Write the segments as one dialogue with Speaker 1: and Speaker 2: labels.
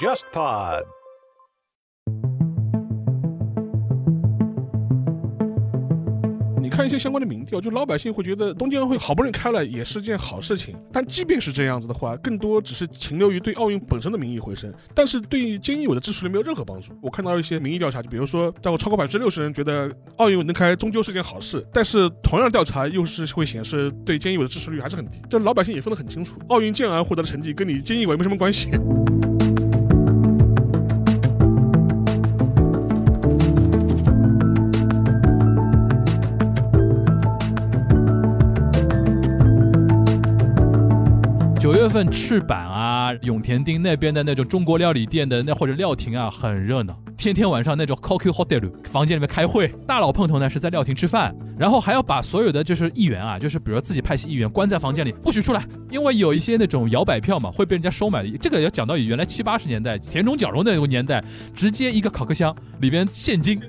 Speaker 1: JustPod。
Speaker 2: 看一些相关的民调，就老百姓会觉得东京奥运会好不容易开了，也是件好事情。但即便是这样子的话，更多只是停留于对奥运本身的民意回声，但是对菅义伟的支持率没有任何帮助。我看到一些民意调查，就比如说，大概超过百分之六十人觉得奥运能开终究是件好事，但是同样调查又是会显示对菅义伟的支持率还是很低。这老百姓也分得很清楚，奥运健儿获得的成绩跟你菅义伟没什么关系。
Speaker 3: 份赤坂啊、永田町那边的那种中国料理店的那或者料亭啊，很热闹。天天晚上那种 Coco Hotel 房间里面开会，大佬碰头呢是在料亭吃饭，然后还要把所有的就是议员啊，就是比如自己派系议员关在房间里不许出来，因为有一些那种摇摆票嘛会被人家收买的。这个要讲到原来七八十年代田中角荣那个年代，直接一个烤客箱里边现金。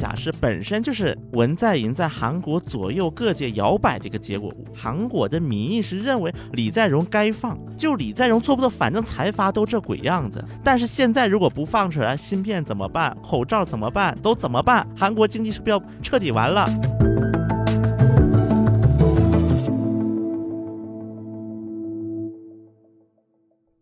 Speaker 4: 假释本身就是文在寅在韩国左右各界摇摆的一个结果。韩国的民意是认为李在镕该放，就李在镕做不做，反正财阀都这鬼样子。但是现在如果不放出来，芯片怎么办？口罩怎么办？都怎么办？韩国经济是不是要彻底完了？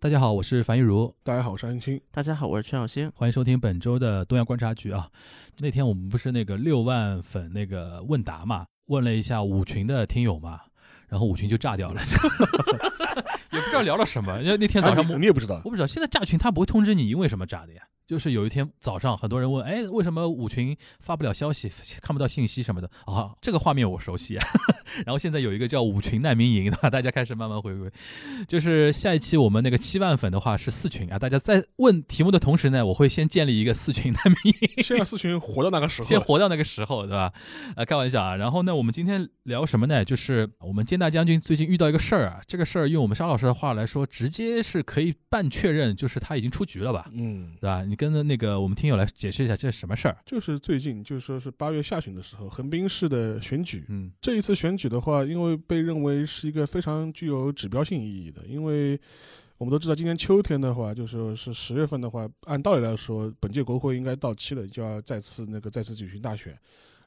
Speaker 3: 大家好，我是樊玉茹，
Speaker 2: 大家好，我是安青。
Speaker 4: 大家好，我是陈小星。
Speaker 3: 欢迎收听本周的东亚观察局啊。那天我们不是那个六万粉那个问答嘛，问了一下五群的听友嘛，然后五群就炸掉了，也不知道聊了什么。因为那天早上
Speaker 2: 啊你你也不知道
Speaker 3: 我不知道，现在炸群他不会通知你因为什么炸的呀？就是有一天早上，很多人问，哎，为什么五群发不了消息，看不到信息什么的？啊，这个画面我熟悉。啊 然后现在有一个叫五群难民营的，大家开始慢慢回归。就是下一期我们那个七万粉的话是四群啊，大家在问题目的同时呢，我会先建立一个四群难民营。
Speaker 2: 先让四群活到那个时候，
Speaker 3: 先活到那个时候，对吧？呃，开玩笑啊。然后呢，我们今天聊什么呢？就是我们兼大将军最近遇到一个事儿啊，这个事儿用我们沙老师的话来说，直接是可以半确认，就是他已经出局了吧，
Speaker 2: 嗯，
Speaker 3: 对吧？你跟那个我们听友来解释一下这是什么事儿？
Speaker 2: 就是最近，就是说是八月下旬的时候，横滨市的选举。
Speaker 3: 嗯
Speaker 2: 这一次选举的话，因为被认为是一个非常具有指标性意义的，因为我们都知道，今年秋天的话，就说是十月份的话，按道理来说，本届国会应该到期了，就要再次那个再次举行大选。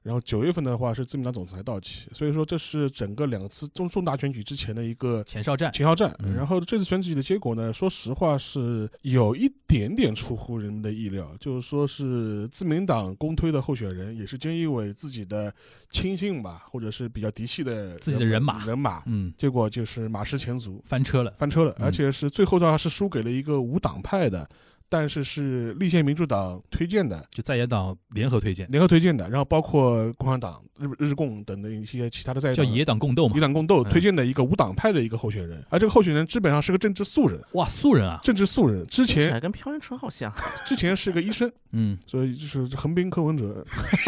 Speaker 2: 然后九月份的话是自民党总裁到期，所以说这是整个两次重重大选举之前的一个
Speaker 3: 前哨战，
Speaker 2: 前哨战。
Speaker 3: 嗯
Speaker 2: 然后这次选举的结果呢，说实话是有一点点出乎人们的意料，就是说是自民党公推的候选人，也是菅义伟自己的亲信吧，或者是比较嫡系的
Speaker 3: 自己的人马
Speaker 2: 人马。
Speaker 3: 嗯，
Speaker 2: 结果就是马失前卒，
Speaker 3: 翻车了。
Speaker 2: 翻车了，
Speaker 3: 嗯
Speaker 2: 而且是最后的话是输给了一个无党派的，但是是立宪民主党推荐的，
Speaker 3: 就在野党联合推荐，
Speaker 2: 联合推荐的，然后包括共产党、日日共等的一些其他的在野党
Speaker 3: 叫野党共斗嘛。
Speaker 2: 野。党共斗
Speaker 3: 嗯。
Speaker 2: 推荐的一个无党派的一个候选人，而这个候选人基本上是个政治素人，
Speaker 3: 哇，素人啊，
Speaker 2: 政治素人，之前
Speaker 4: 来跟朴元淳好像。
Speaker 2: 之前是个医生，
Speaker 3: 嗯，
Speaker 2: 所以就是横滨柯文哲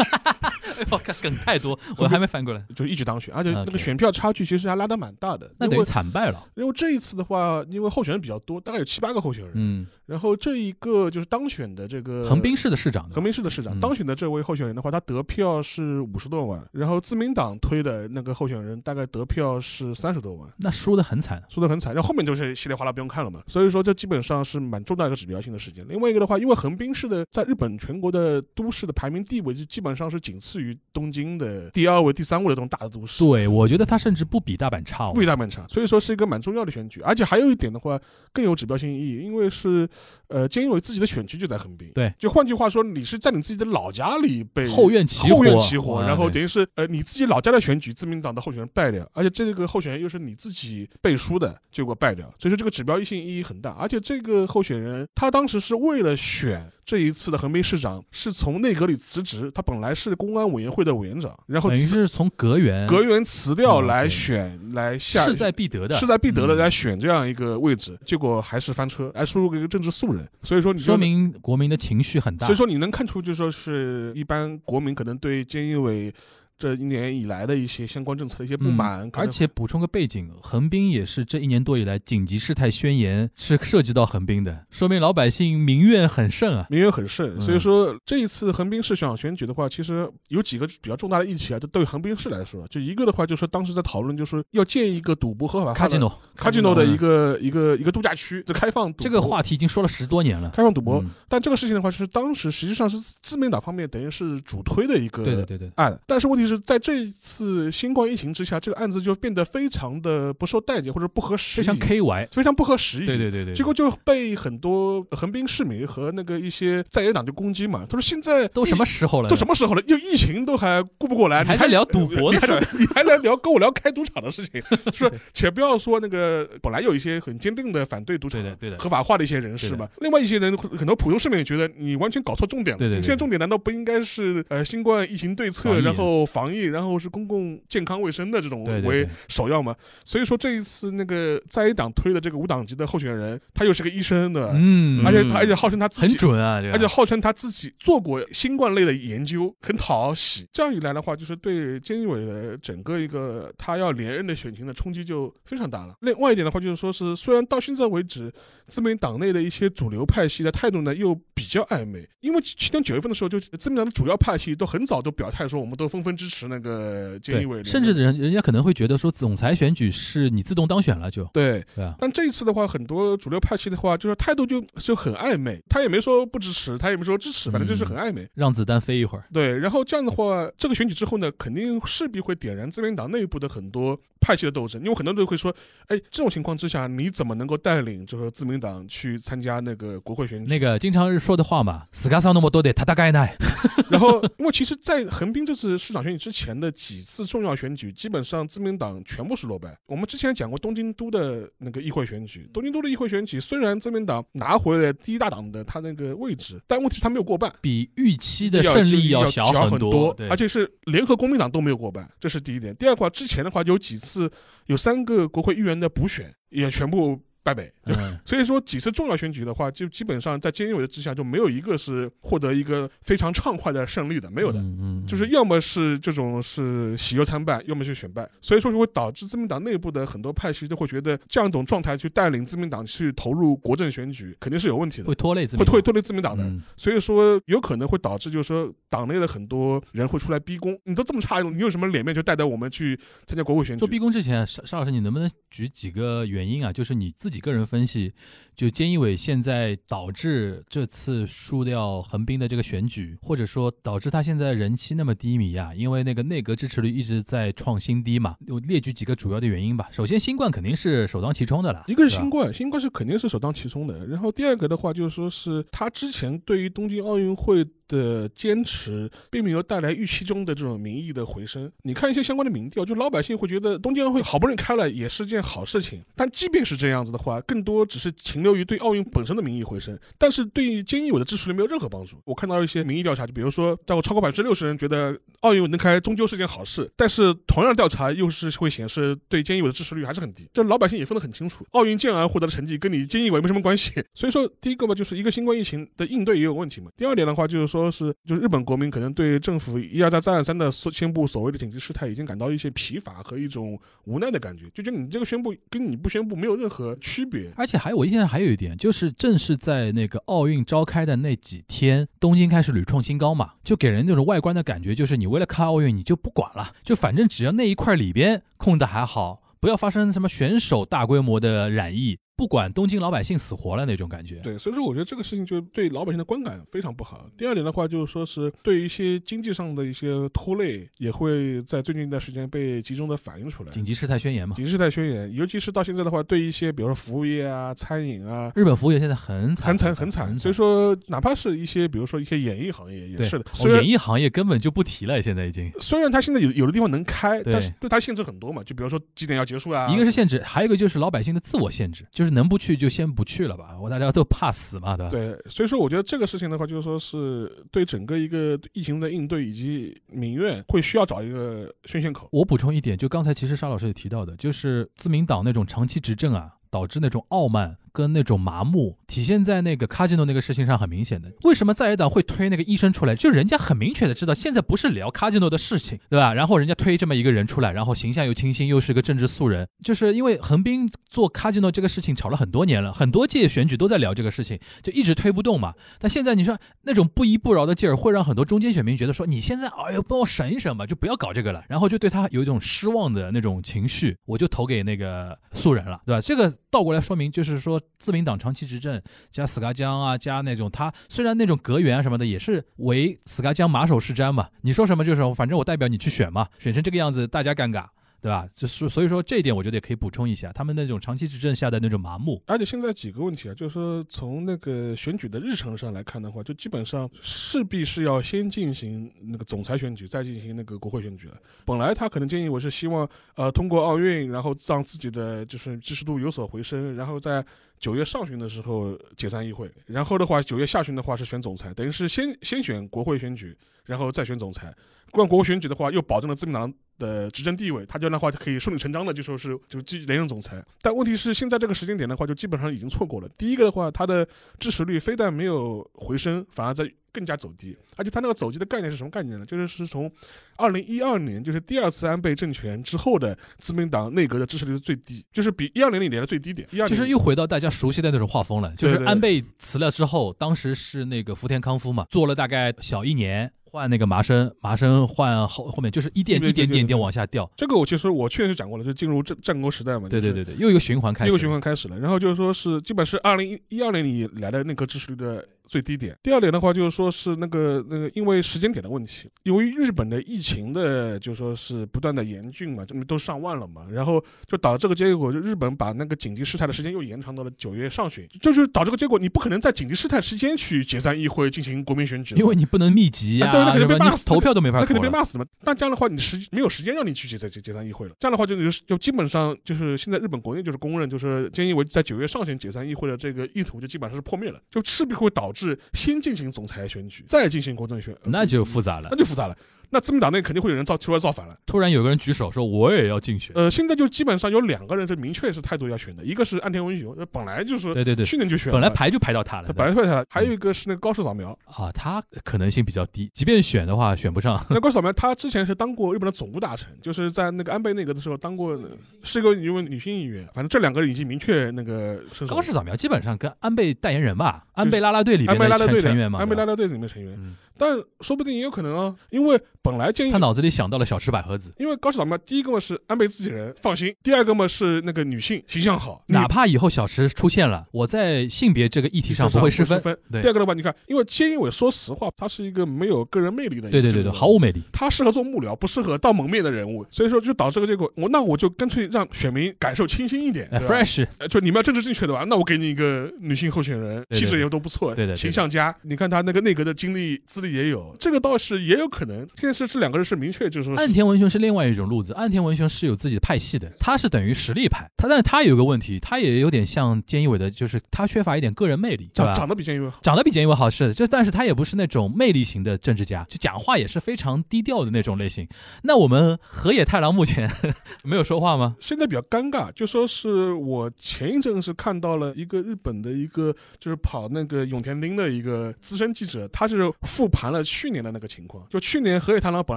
Speaker 3: 哎呦，看梗太多，我还没翻过来，
Speaker 2: 就一直当选，而且那个选票差距其实还拉得蛮大的。
Speaker 3: 那等于惨败了。
Speaker 2: 因为这一次的话，因为候选人比较多，大概有七八个候选人，
Speaker 3: 嗯，
Speaker 2: 然后这一个就是当选的这个
Speaker 3: 横滨市的市长，
Speaker 2: 横滨市的市长、
Speaker 3: 嗯
Speaker 2: 当选的这位候选人的话，他得票是五十多万，然后自民党推的那个候选人大概得票是三十多万。
Speaker 3: 那输的很惨。
Speaker 2: 输得很惨，然后后面就是稀里哗啦不用看了嘛，所以说这基本上是蛮重大一个指标性的事件。另外一个的话，因为横滨市的在日本全国的都市的排名地位，就基本上是仅次于东京的第二位、第三位的这种大的都市，
Speaker 3: 对，我觉得他甚至不比大阪差哦
Speaker 2: 不。比大阪差，所以说是一个蛮重要的选举。而且还有一点的话，更有指标性意义，因为是呃，菅义伟自己的选区就在横滨，
Speaker 3: 对，
Speaker 2: 就换句话说，你是在你自己的老家里被
Speaker 3: 后院起火，
Speaker 2: 后院起火，然后等于是呃你自己老家的选举，自民党的候选人败掉，而且这个候选人又是你自己背书的，结果败掉，所以说这个指标性意义很大。而且这个候选人他当时是为了选这一次的横滨市长，是从内阁里辞职，他本来是公安委员会的委员长，然后
Speaker 3: 等于是从阁员
Speaker 2: 阁员辞掉
Speaker 3: 嗯
Speaker 2: 来
Speaker 3: 对
Speaker 2: 选来下
Speaker 3: 势在必得的，
Speaker 2: 势在必得的
Speaker 3: 嗯。
Speaker 2: 来选这样一个位置，结果还是翻车，还输入给一个政治素人，所以说你
Speaker 3: 说明国民的情绪很大。
Speaker 2: 所以说你能看出，就说是一般国民可能对菅义伟这一年以来的一些相关政策的一些不满，
Speaker 3: 嗯而且补充个背景，横滨也是这一年多以来紧急事态宣言是涉及到横滨的，说明老百姓民怨很盛啊。
Speaker 2: 民怨很盛，
Speaker 3: 嗯
Speaker 2: 所以说这一次横滨市长选举的话，其实有几个比较重大的议题啊，就对于横滨市来说，就一个的话，就是说当时在讨论，就是要建一个赌博合法化的
Speaker 3: 卡基诺，
Speaker 2: 卡基诺的
Speaker 3: 嗯
Speaker 2: 一个一个一个度假区，就开放赌
Speaker 3: 这个话题已经说了十多年了。
Speaker 2: 开放赌博，
Speaker 3: 嗯
Speaker 2: 但这个事情的话，是当时实际上是自民党方面等于是主推的一个
Speaker 3: 对对对对，
Speaker 2: 案，但是问题是在这一次新冠疫情之下，这个案子就变得非常的不受待见或者不合时宜，
Speaker 3: 非常 KY。
Speaker 2: 非常不合时宜。
Speaker 3: 对对对对，
Speaker 2: 结果就被很多横滨市民和那个一些在野党就攻击嘛。他说现在
Speaker 3: 都什么时候了？
Speaker 2: 都什么时候了？又疫情都还顾不过来，你
Speaker 3: 还在聊赌博的事儿
Speaker 2: 你还来聊跟我聊开赌场的事情，是吧？且不要说那个本来有一些很坚定的反对赌场
Speaker 3: 的
Speaker 2: 合法化的一些人士嘛，另外一些人很多普通市民也觉得你完全搞错重点了。
Speaker 3: 对对对
Speaker 2: 现在重点难道不应该是呃新冠疫情对策，然后防疫，然后是公共健康卫生的这种为
Speaker 3: 对对对
Speaker 2: 首要嘛？所以说这一次那个在野党推的这个无党籍的候选人，他又是个医生的，
Speaker 3: 嗯，
Speaker 2: 而且
Speaker 4: 嗯
Speaker 2: 他而且号称他自己很。
Speaker 3: 准啊，
Speaker 2: 而且号称他自己做过新冠类的研究，很讨喜。这样一来的话，就是对菅义伟的整个一个他要连任的选情的冲击就非常大了。另外一点的话，就是说是虽然到现在为止，自民党内的一些主流派系的态度呢又比较暧昧，因为去年九月份的时候，就自民党的主要派系都很早都表态说，我们都纷纷支持那个菅义伟连
Speaker 3: 对，
Speaker 2: 任，
Speaker 3: 甚至人人家可能会觉得说总裁选举是你自动当选了就，
Speaker 2: 对。
Speaker 3: 对啊，
Speaker 2: 但这一次的话，很多主流派系的话，就是态度就就很暧昧，他也没说不支持，他也没说支持，反正就是很暧昧。
Speaker 3: 让子弹飞一会儿。
Speaker 2: 对，然后这样的话，这个选举之后呢，肯定势必会点燃自民党内部的很多派系的斗争，因为很多人会说，哎，这种情况之下，你怎么能够带领这个自民党去参加那个国会选举？
Speaker 3: 那个经常说的话嘛，死那么多的他大概呢。
Speaker 2: 然后，因为其实，在横滨这次市长选举之前的几次重要选举，基本上自民党全部是落败。我们之前讲过东京都的那个议会选举，东京都的议会选举虽然自民党拿回了第一大党的他那个位置，但问题是他没有过半。
Speaker 3: 比预期的胜利
Speaker 2: 要
Speaker 3: 小
Speaker 2: 很
Speaker 3: 多，对
Speaker 2: 而且是联合公民党都没有过半，这是第一点。第二块，之前的话有几次有三个国会议员的补选也全部败北，
Speaker 3: 嗯，
Speaker 2: 所以说几次重要选举的话，就基本上在菅义伟的之下就没有一个是获得一个非常畅快的胜利的，没有的。就是要么是这种是喜忧参半，要么是选败，所以说就会导致自民党内部的很多派系都会觉得这样一种状态去带领自民党去投入国政选举肯定是有问题的
Speaker 3: 会，拖累自民党
Speaker 2: 会拖拖累自民党的。
Speaker 3: 嗯
Speaker 2: 所以说有可能会导致，就是说党内的很多人会出来逼宫。你都这么差，你有什么脸面就带着我们去参加国会选举做？
Speaker 3: 逼宫之前，邵邵老师，你能不能举几个原因啊？就是你自己个人分析，就菅义伟现在导致这次输掉横滨的这个选举，或者说导致他现在人气那么低迷啊？因为那个内阁支持率一直在创新低嘛。我列举几个主要的原因吧。首先，新冠肯定是首当其冲的了，
Speaker 2: 一个是新冠，新冠是肯定是首当其冲的。然后第二个的话，就是说是他之前对于东京奥运会的坚持，并没有带来预期中的这种民意的回升。你看一些相关的民调，就老百姓会觉得东京奥运会好不容易开了，也是件好事情。但即便是这样子的话，更多只是停留于对奥运本身的民意回升，但是对于菅义伟的支持率没有任何帮助。我看到一些民意调查，就比如说，在我超过百分之六十人觉得奥运能开终究是件好事，但是同样调查又是会显示对菅义伟的支持率还是很低。这老百姓也分得很清楚，奥运健儿获得的成绩跟你菅义伟没什么关系。所以说，第一个吧，就是一个新冠疫情的应对也有问题嘛。第二点的话，就是说是，就是日本国民可能对政府一而再再而三的宣布所谓的紧急事态，已经感到一些疲乏和一种无奈的感觉，就觉得你这个宣布跟你不宣布没有任何区别。
Speaker 3: 而且还有我印象还有一点，就是正是在那个奥运召开的那几天，东京开始屡创新高嘛，就给人那种外观的感觉，就是你为了看奥运，你就不管了，就反正只要那一块里边控的还好，不要发生什么选手大规模的染疫，不管东京老百姓死活了那种感觉。
Speaker 2: 对，所以说我觉得这个事情就对老百姓的观感非常不好。第二点的话，就是说是对一些经济上的一些拖累，也会在最近一段时间被集中的反映出来。
Speaker 3: 紧急事态宣言嘛，
Speaker 2: 紧急事态宣言，尤其是到现在的话，对一些比如说服务业啊、餐饮啊，
Speaker 3: 日本服务业现在很惨，
Speaker 2: 很惨
Speaker 3: 很
Speaker 2: 很惨。所以说，哪怕是一些比如说一些演艺行业也是的，
Speaker 3: 演艺行业根本就不提了，现在已经。
Speaker 2: 虽然它现在有有的地方能开，但是对它限制很多嘛，就比如说几点要结束啊。
Speaker 3: 一个是限制，还有一个就是老百姓的自我限制，就是能不去就先不去了吧，我大家都怕死嘛，对吧？
Speaker 2: 对，所以说我觉得这个事情的话，就是说是对整个一个疫情的应对以及民怨，会需要找一个宣泄口。
Speaker 3: 我补充一点，就刚才其实沙老师也提到的，就是自民党那种长期执政啊，导致那种傲慢，跟那种麻木，体现在那个卡基诺那个事情上很明显的。为什么在野党会推那个医生出来？就人家很明确的知道，现在不是聊卡基诺的事情，对吧？然后人家推这么一个人出来，然后形象又清新，又是个政治素人，就是因为横滨做卡基诺这个事情吵了很多年了，很多届选举都在聊这个事情，就一直推不动嘛。但现在你说那种不依不饶的劲儿，会让很多中间选民觉得说，你现在哎呦帮我省一省吧，就不要搞这个了，然后就对他有一种失望的那种情绪，我就投给那个素人了，对吧？这个倒过来说明，就是说自民党长期执政，加死嘎江啊，加那种他虽然那种阁员啊什么的也是为死嘎江马首是瞻嘛，你说什么就是反正我代表你去选嘛，选成这个样子大家尴尬。对吧？就是所以说这一点，我觉得也可以补充一下，他们那种长期执政下的那种麻木。
Speaker 2: 而且现在几个问题啊，就是说从那个选举的日程上来看的话，就基本上势必是要先进行那个总裁选举，再进行那个国会选举了。本来他可能建议我是希望呃通过奥运，然后让自己的就是支持度有所回升，然后在九月上旬的时候解散议会，然后的话九月下旬的话是选总裁，等于是先先选国会选举，然后再选总裁。关国会选举的话，又保证了自民党的执政地位，他这样的话就可以顺理成章的就说是就继连任总裁。但问题是现在这个时间点的话，就基本上已经错过了。第一个的话，他的支持率非但没有回升，反而在更加走低。而且他那个走低的概念是什么概念呢？就是是从二零一二年，就是第二次安倍政权之后的自民党内阁的支持率是最低，就是比一二年里年的最低点。一二
Speaker 3: 就是又回到大家熟悉的那种画风了，就是安倍辞了之后，当时是那个福田康夫嘛，做了大概小一年。换那个麻生，麻生换后后面就是一点一点点点往下掉。
Speaker 2: 这个我其实我确实讲过了，就进入战战国时代嘛。
Speaker 3: 对对对对，又一个循环开始，
Speaker 2: 又一个循环开始了。然后就是说是基本是二零一一二年以来的那个支持率的。最低点。第二点的话，就是说是那个那个，因为时间点的问题，由于日本的疫情的，就说是不断的严峻嘛，这么都上万了嘛，然后就导致这个结果，就日本把那个紧急事态的时间又延长到了九月上旬，就是导致个结果，你不可能在紧急事态时间去解散议会进行国民选举，
Speaker 3: 因为你不能密集
Speaker 2: 啊，对，那肯定被骂死，
Speaker 3: 投票都没法，
Speaker 2: 那肯定被骂死嘛。那这样的话，你时没有时间让你去解散解解散议会了，这样的话就就就基本上就是现在日本国内就是公认，就是菅义伟在九月上旬解散议会的这个意图就基本上是破灭了，就势必会导致先进。进行总裁选举，再进行国政选，
Speaker 3: 那就复杂了，
Speaker 2: 那就复杂了。那自民党内肯定会有人造出来造反了。
Speaker 3: 突然有个人举手说我也要竞选。
Speaker 2: 呃，现在就基本上有两个人是明确是态度要选的，一个是岸田文雄，本来就是
Speaker 3: 对对对，
Speaker 2: 去年就选了，
Speaker 3: 本来排就排到他了，
Speaker 2: 他本来排他了。还有一个是那个高市早苗
Speaker 3: 啊，他可能性比较低，即便选的话选不上。
Speaker 2: 那高市早苗 他之前是当过日本的总务大臣，就是在那个安倍内阁的时候当过，是一个一位女性议员。反正这两个人已经明确那个。
Speaker 3: 高市早苗基本上跟安倍代言人吧，安倍拉拉队里面
Speaker 2: 的
Speaker 3: 成员嘛，
Speaker 2: 安倍拉拉队里面成员。但说不定也有可能啊，因为本来建议
Speaker 3: 他脑子里想到了小池百合子，
Speaker 2: 因为高市长嘛第一个嘛是安倍自己人放心，第二个嘛是那个女性形象好，
Speaker 3: 哪怕以后小池出现了，我在性别这个议题上不会失分。对，
Speaker 2: 第二个的话，你看，因为菅义伟说实话，他是一个没有个人魅力的，
Speaker 3: 对对对对，毫无魅力，
Speaker 2: 他适合做幕僚，不适合当蒙面的人物，所以说就导致个结果，我那我就干脆让选民感受清新一点
Speaker 3: ，fresh，
Speaker 2: 就你们要政治正确的吧，那我给你一个女性候选人，气质也都不错，
Speaker 3: 对对，
Speaker 2: 形象佳，你看他那个内阁的经历资历也有，这个。倒是也有可能，现在是这两个人是明确，就是说，
Speaker 3: 岸田文雄是另外一种路子。岸田文雄是有自己的派系的，他是等于实力派。他，但是他有个问题，他也有点像菅义伟的，就是他缺乏一点个人魅力，
Speaker 2: 长长得比菅义伟好，
Speaker 3: 长得比菅义伟好是，就但是他也不是那种魅力型的政治家，就讲话也是非常低调的那种类型。那我们河野太郎目前 没有说话吗？
Speaker 2: 现在比较尴尬，就说是我前一阵是看到了一个日本的一个就是跑那个永田町的一个资深记者，他是复盘了去年的。那个情况，就去年河野太郎本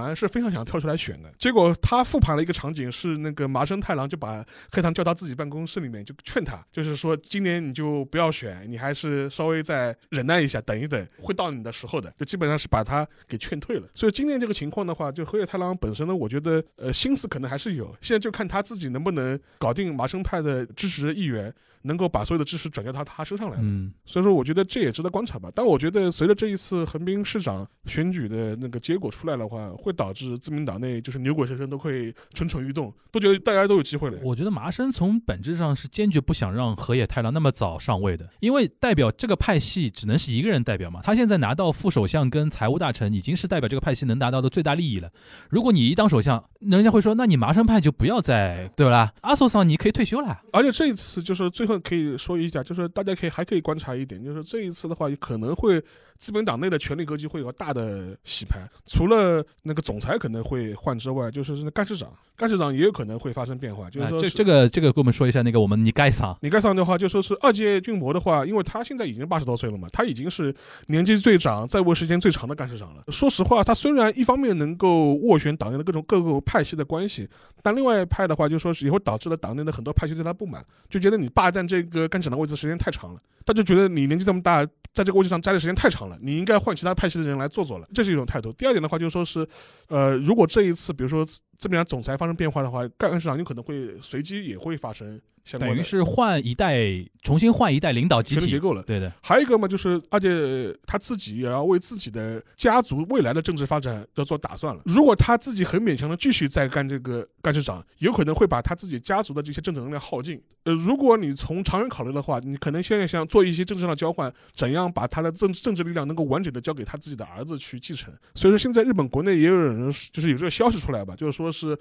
Speaker 2: 来是非常想跳出来选的，结果他复盘了一个场景，是那个麻生太郎就把黑糖叫到自己办公室里面，就劝他，就是说今年你就不要选，你还是稍微再忍耐一下，等一等，会到你的时候的，就基本上是把他给劝退了。所以今年这个情况的话，就河野太郎本身呢，我觉得呃心思可能还是有，现在就看他自己能不能搞定麻生派的支持议员。能够把所有的知识转交到他身上来，嗯，所以说我觉得这也值得观察吧。但我觉得随着这一次横滨市长党选举的那个结果出来的话，会导致自民党内就是牛鬼蛇神都会蠢蠢欲动，都觉得大家都有机会了。
Speaker 3: 我觉得麻生从本质上是坚决不想让河野太郎那么早上位的，因为代表这个派系只能是一个人代表嘛。他现在拿到副首相跟财务大臣，已经是代表这个派系能达到的最大利益了。如果你一当首相，人家会说，那你麻生派就不要再对吧？阿索桑你可以退休了。
Speaker 2: 而且这一次就是最后可以说一下，就是大家可以还可以观察一点，就是这一次的话，可能会资本党内的权力格局会有大的洗牌，除了那个总裁可能会换之外，就是那干事长，干事长也有可能会发生变化，就是说
Speaker 3: 这这个这个给我们说一下，那个我们你盖桑
Speaker 2: 你盖桑的话，就说是二届俊博的话，因为他现在已经八十多岁了嘛，他已经是年纪最长、在位时间最长的干事长了。说实话，他虽然一方面能够斡旋党内的各种各个派系的关系，但另外一派的话，就说是也会导致了党内的很多派系对他不满，就觉得你霸占这个干警的位置时间太长了，他就觉得你年纪这么大，在这个位置上待的时间太长了，你应该换其他派系的人来做做了，这是一种态度。第二点的话，就说是，呃，如果这一次比如说这边总裁发生变化的话，干事长有可能会随机也会发生相关的
Speaker 3: 等于是换一代，重新换一代领导集体。
Speaker 2: 结构了。
Speaker 3: 对的，
Speaker 2: 还有一个嘛，就是而且他自己也要为自己的家族未来的政治发展要做打算了。如果他自己很勉强的继续再干这个干事长，有可能会把他自己家族的这些政治能量耗尽。呃，如果你从长远考虑的话，你可能现在想做一些政治上的交换，怎样将把他的政政治力量能够完整的交给他自己的儿子去继承。所以说，现在日本国内也有人就是有这个消息出来吧，就是说是。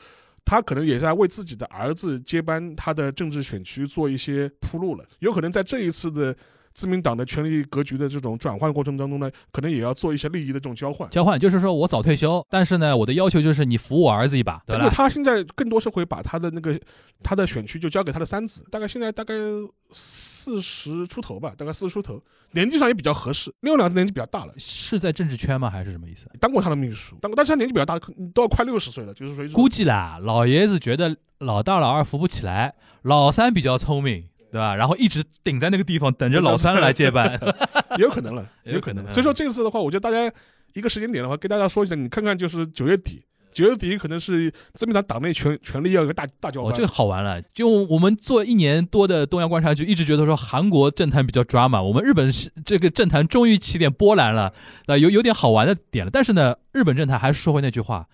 Speaker 2: 他可能也在为自己的儿子接班他的政治选区做一些铺路了，有可能在这一次的自民党的权力格局的这种转换过程当中呢，可能也要做一些利益的这种交换。
Speaker 3: 交换就是说我早退休，但是呢，我的要求就是你扶我儿子一把，对吧？
Speaker 2: 他现在更多是会把他的那个他的选区就交给他的三子，大概现在大概四十出头吧，大概四十出头，年纪上也比较合适。另外两个年纪比较大了，
Speaker 3: 是在政治圈吗？还是什么意思？
Speaker 2: 当过他的秘书，当过，但是他年纪比较大，都要快六十岁了，就是属于这种
Speaker 3: 估计啦，老爷子觉得老大老二扶不起来，老三比较聪明，对吧？然后一直顶在那个地方，等着老三来接班。
Speaker 2: 也有可能了，
Speaker 3: 也 有可能
Speaker 2: 所以说这次的话，我觉得大家一个时间点的话，跟大家说一下，你看看就是九月底，九月底可能是自民党党内权权力要有一个大大交
Speaker 3: 哦，这个好玩了。就我们做一年多的东亚观察局，一直觉得说韩国政坛比较抓嘛，我们日本是这个政坛终于起点波澜了，啊，有有点好玩的点了。但是呢，日本政坛还是说回那句话，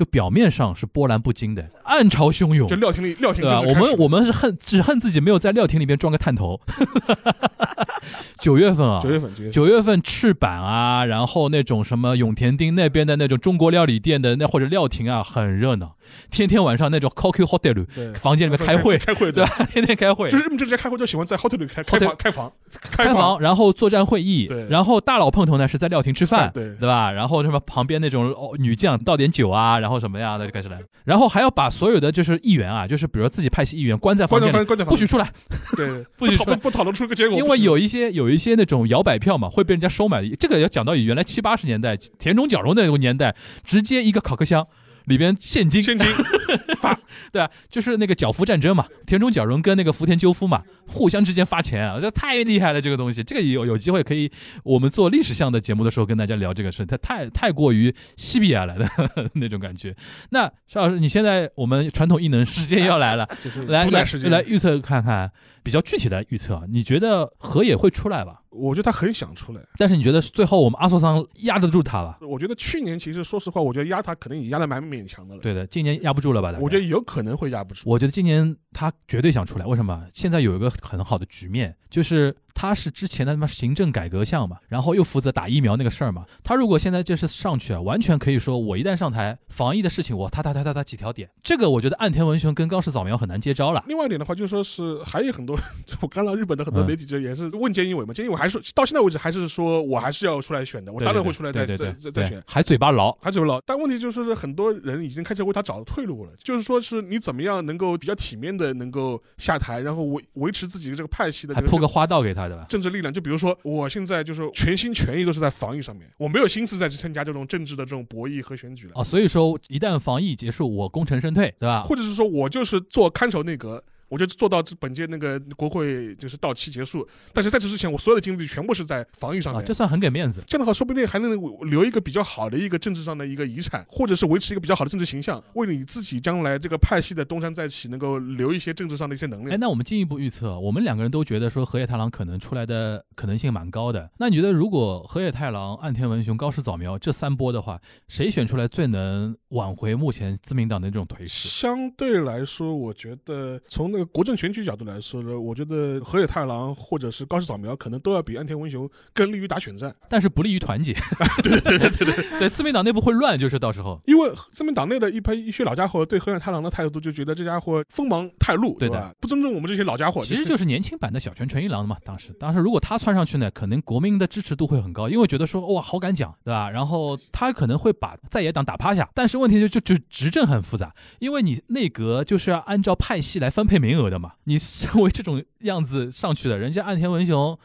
Speaker 3: 就表面上是波澜不惊的，暗潮汹涌
Speaker 2: 就。料亭里料亭
Speaker 3: 对吧？
Speaker 2: 正式开始
Speaker 3: 我们我们是恨只恨自己没有在料亭里面装个探头。九月份啊，
Speaker 2: 九月份九月份
Speaker 3: 赤坂啊，然后那种什么永田町那边的那种中国料理店的那或者料亭啊，很热闹，天天晚上那种 Coco Hotel 房间里面开会，
Speaker 2: 开会
Speaker 3: 对吧？天天开会
Speaker 2: 就，是日本政治家开会就喜欢在 hotel 里开开房开房
Speaker 3: 开房，然后作战会议
Speaker 2: 对，
Speaker 3: 然后大佬碰头呢是在料亭吃饭，
Speaker 2: 对
Speaker 3: 对吧？然后什么旁边那种哦女将倒点酒啊，然后什么呀的就开始来，然后还要把所有的就是议员啊，就是比如自己派系议员关在房间里，
Speaker 2: 关在房。
Speaker 3: 不许出来，
Speaker 2: 对
Speaker 3: 不许出
Speaker 2: 不不讨论出个结果，
Speaker 3: 因为有一些有一些那种摇摆票嘛，会被人家收买。的。这个要讲到原来七八十年代田中角荣那个年代，直接一个烤克箱里边现金，
Speaker 2: 现金
Speaker 3: 对啊，就是那个角夫战争嘛，田中角荣跟那个福田赳夫嘛，互相之间发钱啊，这太厉害了，这个东西，这个有有机会可以我们做历史项的节目的时候跟大家聊这个事，它太太过于西比亚来的 那种感觉。那邵老师，你现在我们传统异能时间要来了，来来来预测看看，比较具体的预测啊，你觉得河野会出来吧？
Speaker 2: 我觉得他很想出来。
Speaker 3: 但是你觉得最后我们阿索桑压得住他吧？
Speaker 2: 我觉得去年其实说实话，我觉得压他可能已经压得蛮勉强的了。
Speaker 3: 对的，今年压不住了吧？
Speaker 2: 我觉得有可能会压不住。
Speaker 3: 我觉得今年他绝对想出来，为什么？现在有一个很好的局面，就是他是之前的他妈行政改革项嘛，然后又负责打疫苗那个事儿嘛。他如果现在这是上去啊，完全可以说我一旦上台，防疫的事情我他他他他他几条点，这个我觉得岸田文雄跟高市早苗很难接招了。
Speaker 2: 另外一点的话，就是说是还有很多，我看到日本的很多
Speaker 3: 嗯
Speaker 2: 媒体就也是问菅义伟嘛，菅义伟还是到现在为止还是说我还是要出来选的，我当然会出来再再再再选。
Speaker 3: 还嘴巴牢。
Speaker 2: 还嘴巴牢，但问题就是说很多人已经开始为他找退路了，就是说是你怎么样能够比较体面的能够下台，然后维维持自己的这个派系的这个
Speaker 3: 还铺个花道给他，
Speaker 2: 政治力量。就比如说我现在就是全心全意都是在防疫上面，我没有心思再去参加这种政治的这种博弈和选举了。
Speaker 3: 哦，所以说一旦防疫结束，我功成身退，对吧？
Speaker 2: 或者是说我就是做看守内阁，我就做到本届那个国会就是到期结束，但是在此之前，我所有的精力全部是在防御上
Speaker 3: 啊，
Speaker 2: 面。
Speaker 3: 这算很给面子。
Speaker 2: 这样的话，说不定还能留一个比较好的一个政治上的一个遗产，或者是维持一个比较好的政治形象，为你自己将来这个派系的东山再起能够留一些政治上的一些能
Speaker 3: 哎，那我们进一步预测，我们两个人都觉得说河野太郎可能出来的可能性蛮高的。那你觉得如果河野太郎、岸田文雄、高市早苗这三波的话，谁选出来最能挽回目前自民党的这种颓势？
Speaker 2: 相对来说，我觉得从那个国政选举角度来说呢，我觉得河野太郎或者是高市早苗可能都要比安田文雄更利于打选战，
Speaker 3: 但是不利于团结。对对对对对 对，自民党内部会乱，就是到时候。
Speaker 2: 因为自民党内的一批一些老家伙对河野太郎的态度就觉得这家伙锋芒太露，
Speaker 3: 对
Speaker 2: 吧？不尊重我们这些老家伙。
Speaker 3: 其实就是年轻版的小泉纯一郎嘛。当时，当时如果他窜上去呢，可能国民的支持度会很高，因为觉得说哇好敢讲，对吧？然后他可能会把在野党打趴下。但是问题就就就执政很复杂，因为你内阁就是要按照派系来分配名额的嘛。你身为这种样子上去的，人家岸田文雄，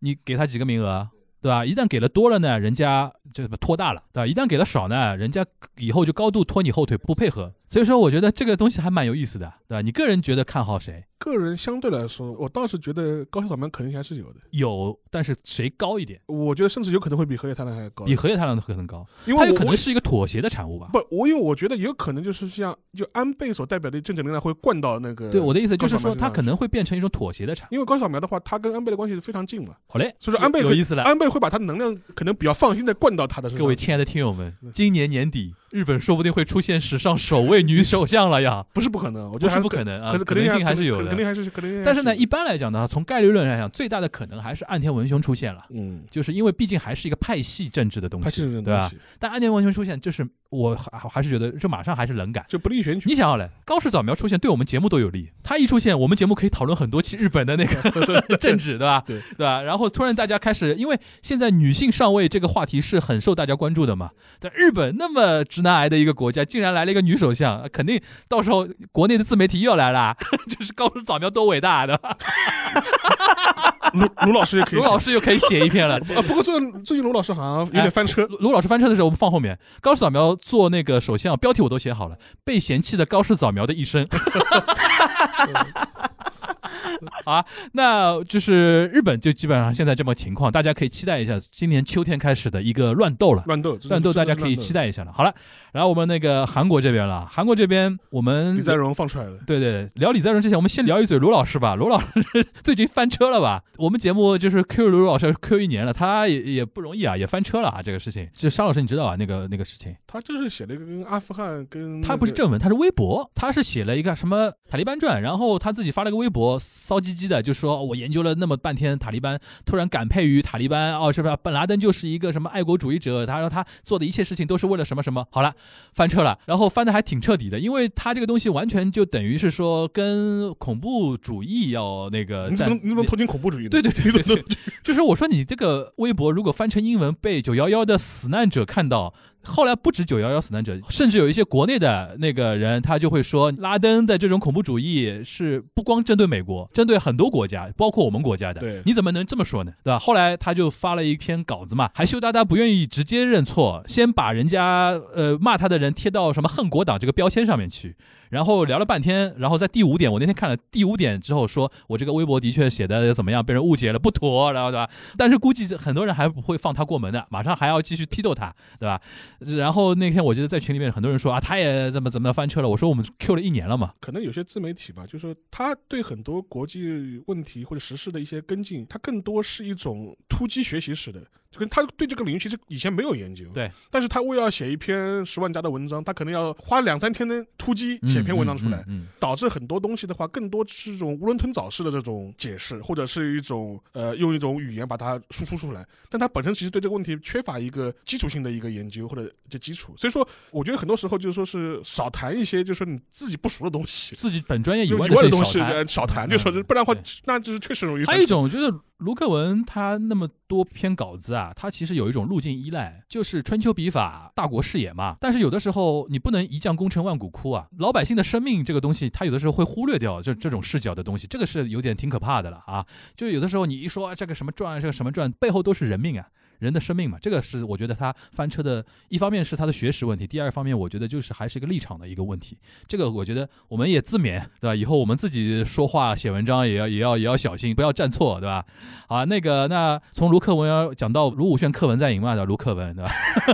Speaker 3: 你给他几个名额？对吧？一旦给了多了呢，人家就拖大了，对吧？一旦给的少呢，人家以后就高度拖你后腿，不配合。所以说，我觉得这个东西还蛮有意思的，对吧？你个人觉得看好谁？
Speaker 2: 个人相对来说，我倒是觉得高市早苗肯定还是有的，
Speaker 3: 有，但是谁高一点？
Speaker 2: 我觉得甚至有可能会比河野太郎还高，
Speaker 3: 比河野太郎的可能高，
Speaker 2: 因为
Speaker 3: 有可能是一个妥协的产物吧？
Speaker 2: 不，我因为我觉得有可能就是像就安倍所代表的政治能量会灌到那个。
Speaker 3: 对，我的意思就是说，他可能会变成一种妥协的产物。
Speaker 2: 因为高市早苗的话，他跟安倍的关系是非常近嘛。
Speaker 3: 好嘞，
Speaker 2: 所以说安倍
Speaker 3: 有意思了，
Speaker 2: 安倍会把他的能量可能比较放心的灌到他的身上。
Speaker 3: 各位亲爱的听友们，今年年底。日本说不定会出现史上首位女首相了呀！
Speaker 2: 不是不可能，我觉得
Speaker 3: 是不可能啊，
Speaker 2: 可
Speaker 3: 能性还是有的，
Speaker 2: 肯定还是。
Speaker 3: 但是呢，一般来讲呢，从概率论来讲，最大的可能还是岸田文雄出现了。
Speaker 2: 嗯，
Speaker 3: 就是因为毕竟还是一个派系政治的东西，对吧？但岸田文雄出现，就是我还还是觉得，这马上还是冷感，
Speaker 2: 就不利选举。
Speaker 3: 你想好了，高市早苗出现，对我们节目都有利。他一出现，我们节目可以讨论很多期日本的那个 政治，对吧？
Speaker 2: 对
Speaker 3: 对吧？然后突然大家开始，因为现在女性上位这个话题是很受大家关注的嘛。在日本那么直男癌的一个国家。竟然来了一个女首相，肯定到时候国内的自媒体又要来了，就是高市早苗多伟大的。
Speaker 2: 卢卢老师也可以，
Speaker 3: 卢老师又可以写一篇了。
Speaker 2: 啊，不过最近最近卢老师好像有点翻车。
Speaker 3: 卢老师翻车的时候，我们放后面。高市早苗做那个首相，标题我都写好了，被嫌弃的高市早苗的一生。好啊，那就是日本就基本上现在这么情况，大家可以期待一下今年秋天开始的一个乱斗了。
Speaker 2: 乱斗，
Speaker 3: 乱斗，大家可以期待一下了。好了，然后我们那个韩国这边了，韩国这边我们
Speaker 2: 李在镕放出来了。
Speaker 3: 对对，聊李在镕之前，我们先聊一嘴卢老师吧。卢老师最近翻车了吧？我们节目就是 Q 卢老师 Q 一年了，他也也不容易啊，也翻车了啊，这个事情。就沙老师，你知道啊？那个那个事情，
Speaker 2: 他就是写了一个跟阿富汗跟
Speaker 3: 他不是正文，他是微博，他是写了一个什么塔利班传，然后他自己发了个微博，骚唧唧的就说，我研究了那么半天塔利班，突然感佩于塔利班，哦，是不是？本拉登就是一个什么爱国主义者，他说他做的一切事情都是为了什么什么？好了，翻车了，然后翻的还挺彻底的，因为他这个东西完全就等于是说跟恐怖主义要那个，
Speaker 2: 你怎么你怎么投进恐怖主义？
Speaker 3: 对对对对对，就是我说你这个微博如果翻成英文被九幺幺的死难者看到。后来不止九幺幺死难者，甚至有一些国内的那个人，他就会说，拉登的这种恐怖主义是不光针对美国，针对很多国家，包括我们国家的。
Speaker 2: 对，
Speaker 3: 你怎么能这么说呢？对吧？后来他就发了一篇稿子嘛，还羞答答不愿意直接认错，先把人家呃骂他的人贴到什么恨国党这个标签上面去。然后聊了半天，然后在第五点，我那天看了第五点之后，说我这个微博的确写的怎么样，被人误解了，不妥，然后对吧？但是估计很多人还不会放他过门的，马上还要继续批斗他，对吧？然后那天我记得在群里面很多人说啊，他也怎么怎么翻车了。我说我们 Q 了一年了嘛，
Speaker 2: 可能有些自媒体吧，就是他对很多国际问题或者时事的一些跟进，他更多是一种突击学习式的。就跟他对这个领域其实以前没有研究，
Speaker 3: 对，
Speaker 2: 但是他为要写一篇十万加的文章，他可能要花两三天的突击写篇文章出来，导致很多东西的话，更多是这种囫囵吞枣式的这种解释，或者是一种呃用一种语言把它输出出来，但他本身其实对这个问题缺乏一个基础性的一个研究或者这基础，所以说我觉得很多时候就是说是少谈一些就是你自己不熟的东西，
Speaker 3: 自己本专业以外
Speaker 2: 的东西
Speaker 3: 少
Speaker 2: 谈，就说不然的话那就是确实容易。
Speaker 3: 还有一种就是卢克文他那么多篇稿子啊。他其实有一种路径依赖，就是春秋笔法、大国视野嘛。但是有的时候你不能一将功成万骨枯啊，老百姓的生命这个东西，他有的时候会忽略掉这这种视角的东西，这个是有点挺可怕的了啊。就有的时候你一说啊这个什么传，这个什么传，背后都是人命啊。人的生命嘛，这个是我觉得他翻车的一方面是他的学识问题，第二方面我觉得就是还是一个立场的一个问题。这个我觉得我们也自勉，对吧？以后我们自己说话写文章也要也要也要小心，不要站错，对吧？好，那个那从卢克文要讲到卢武铉课文在赢嘛，对吧？卢克文，对吧？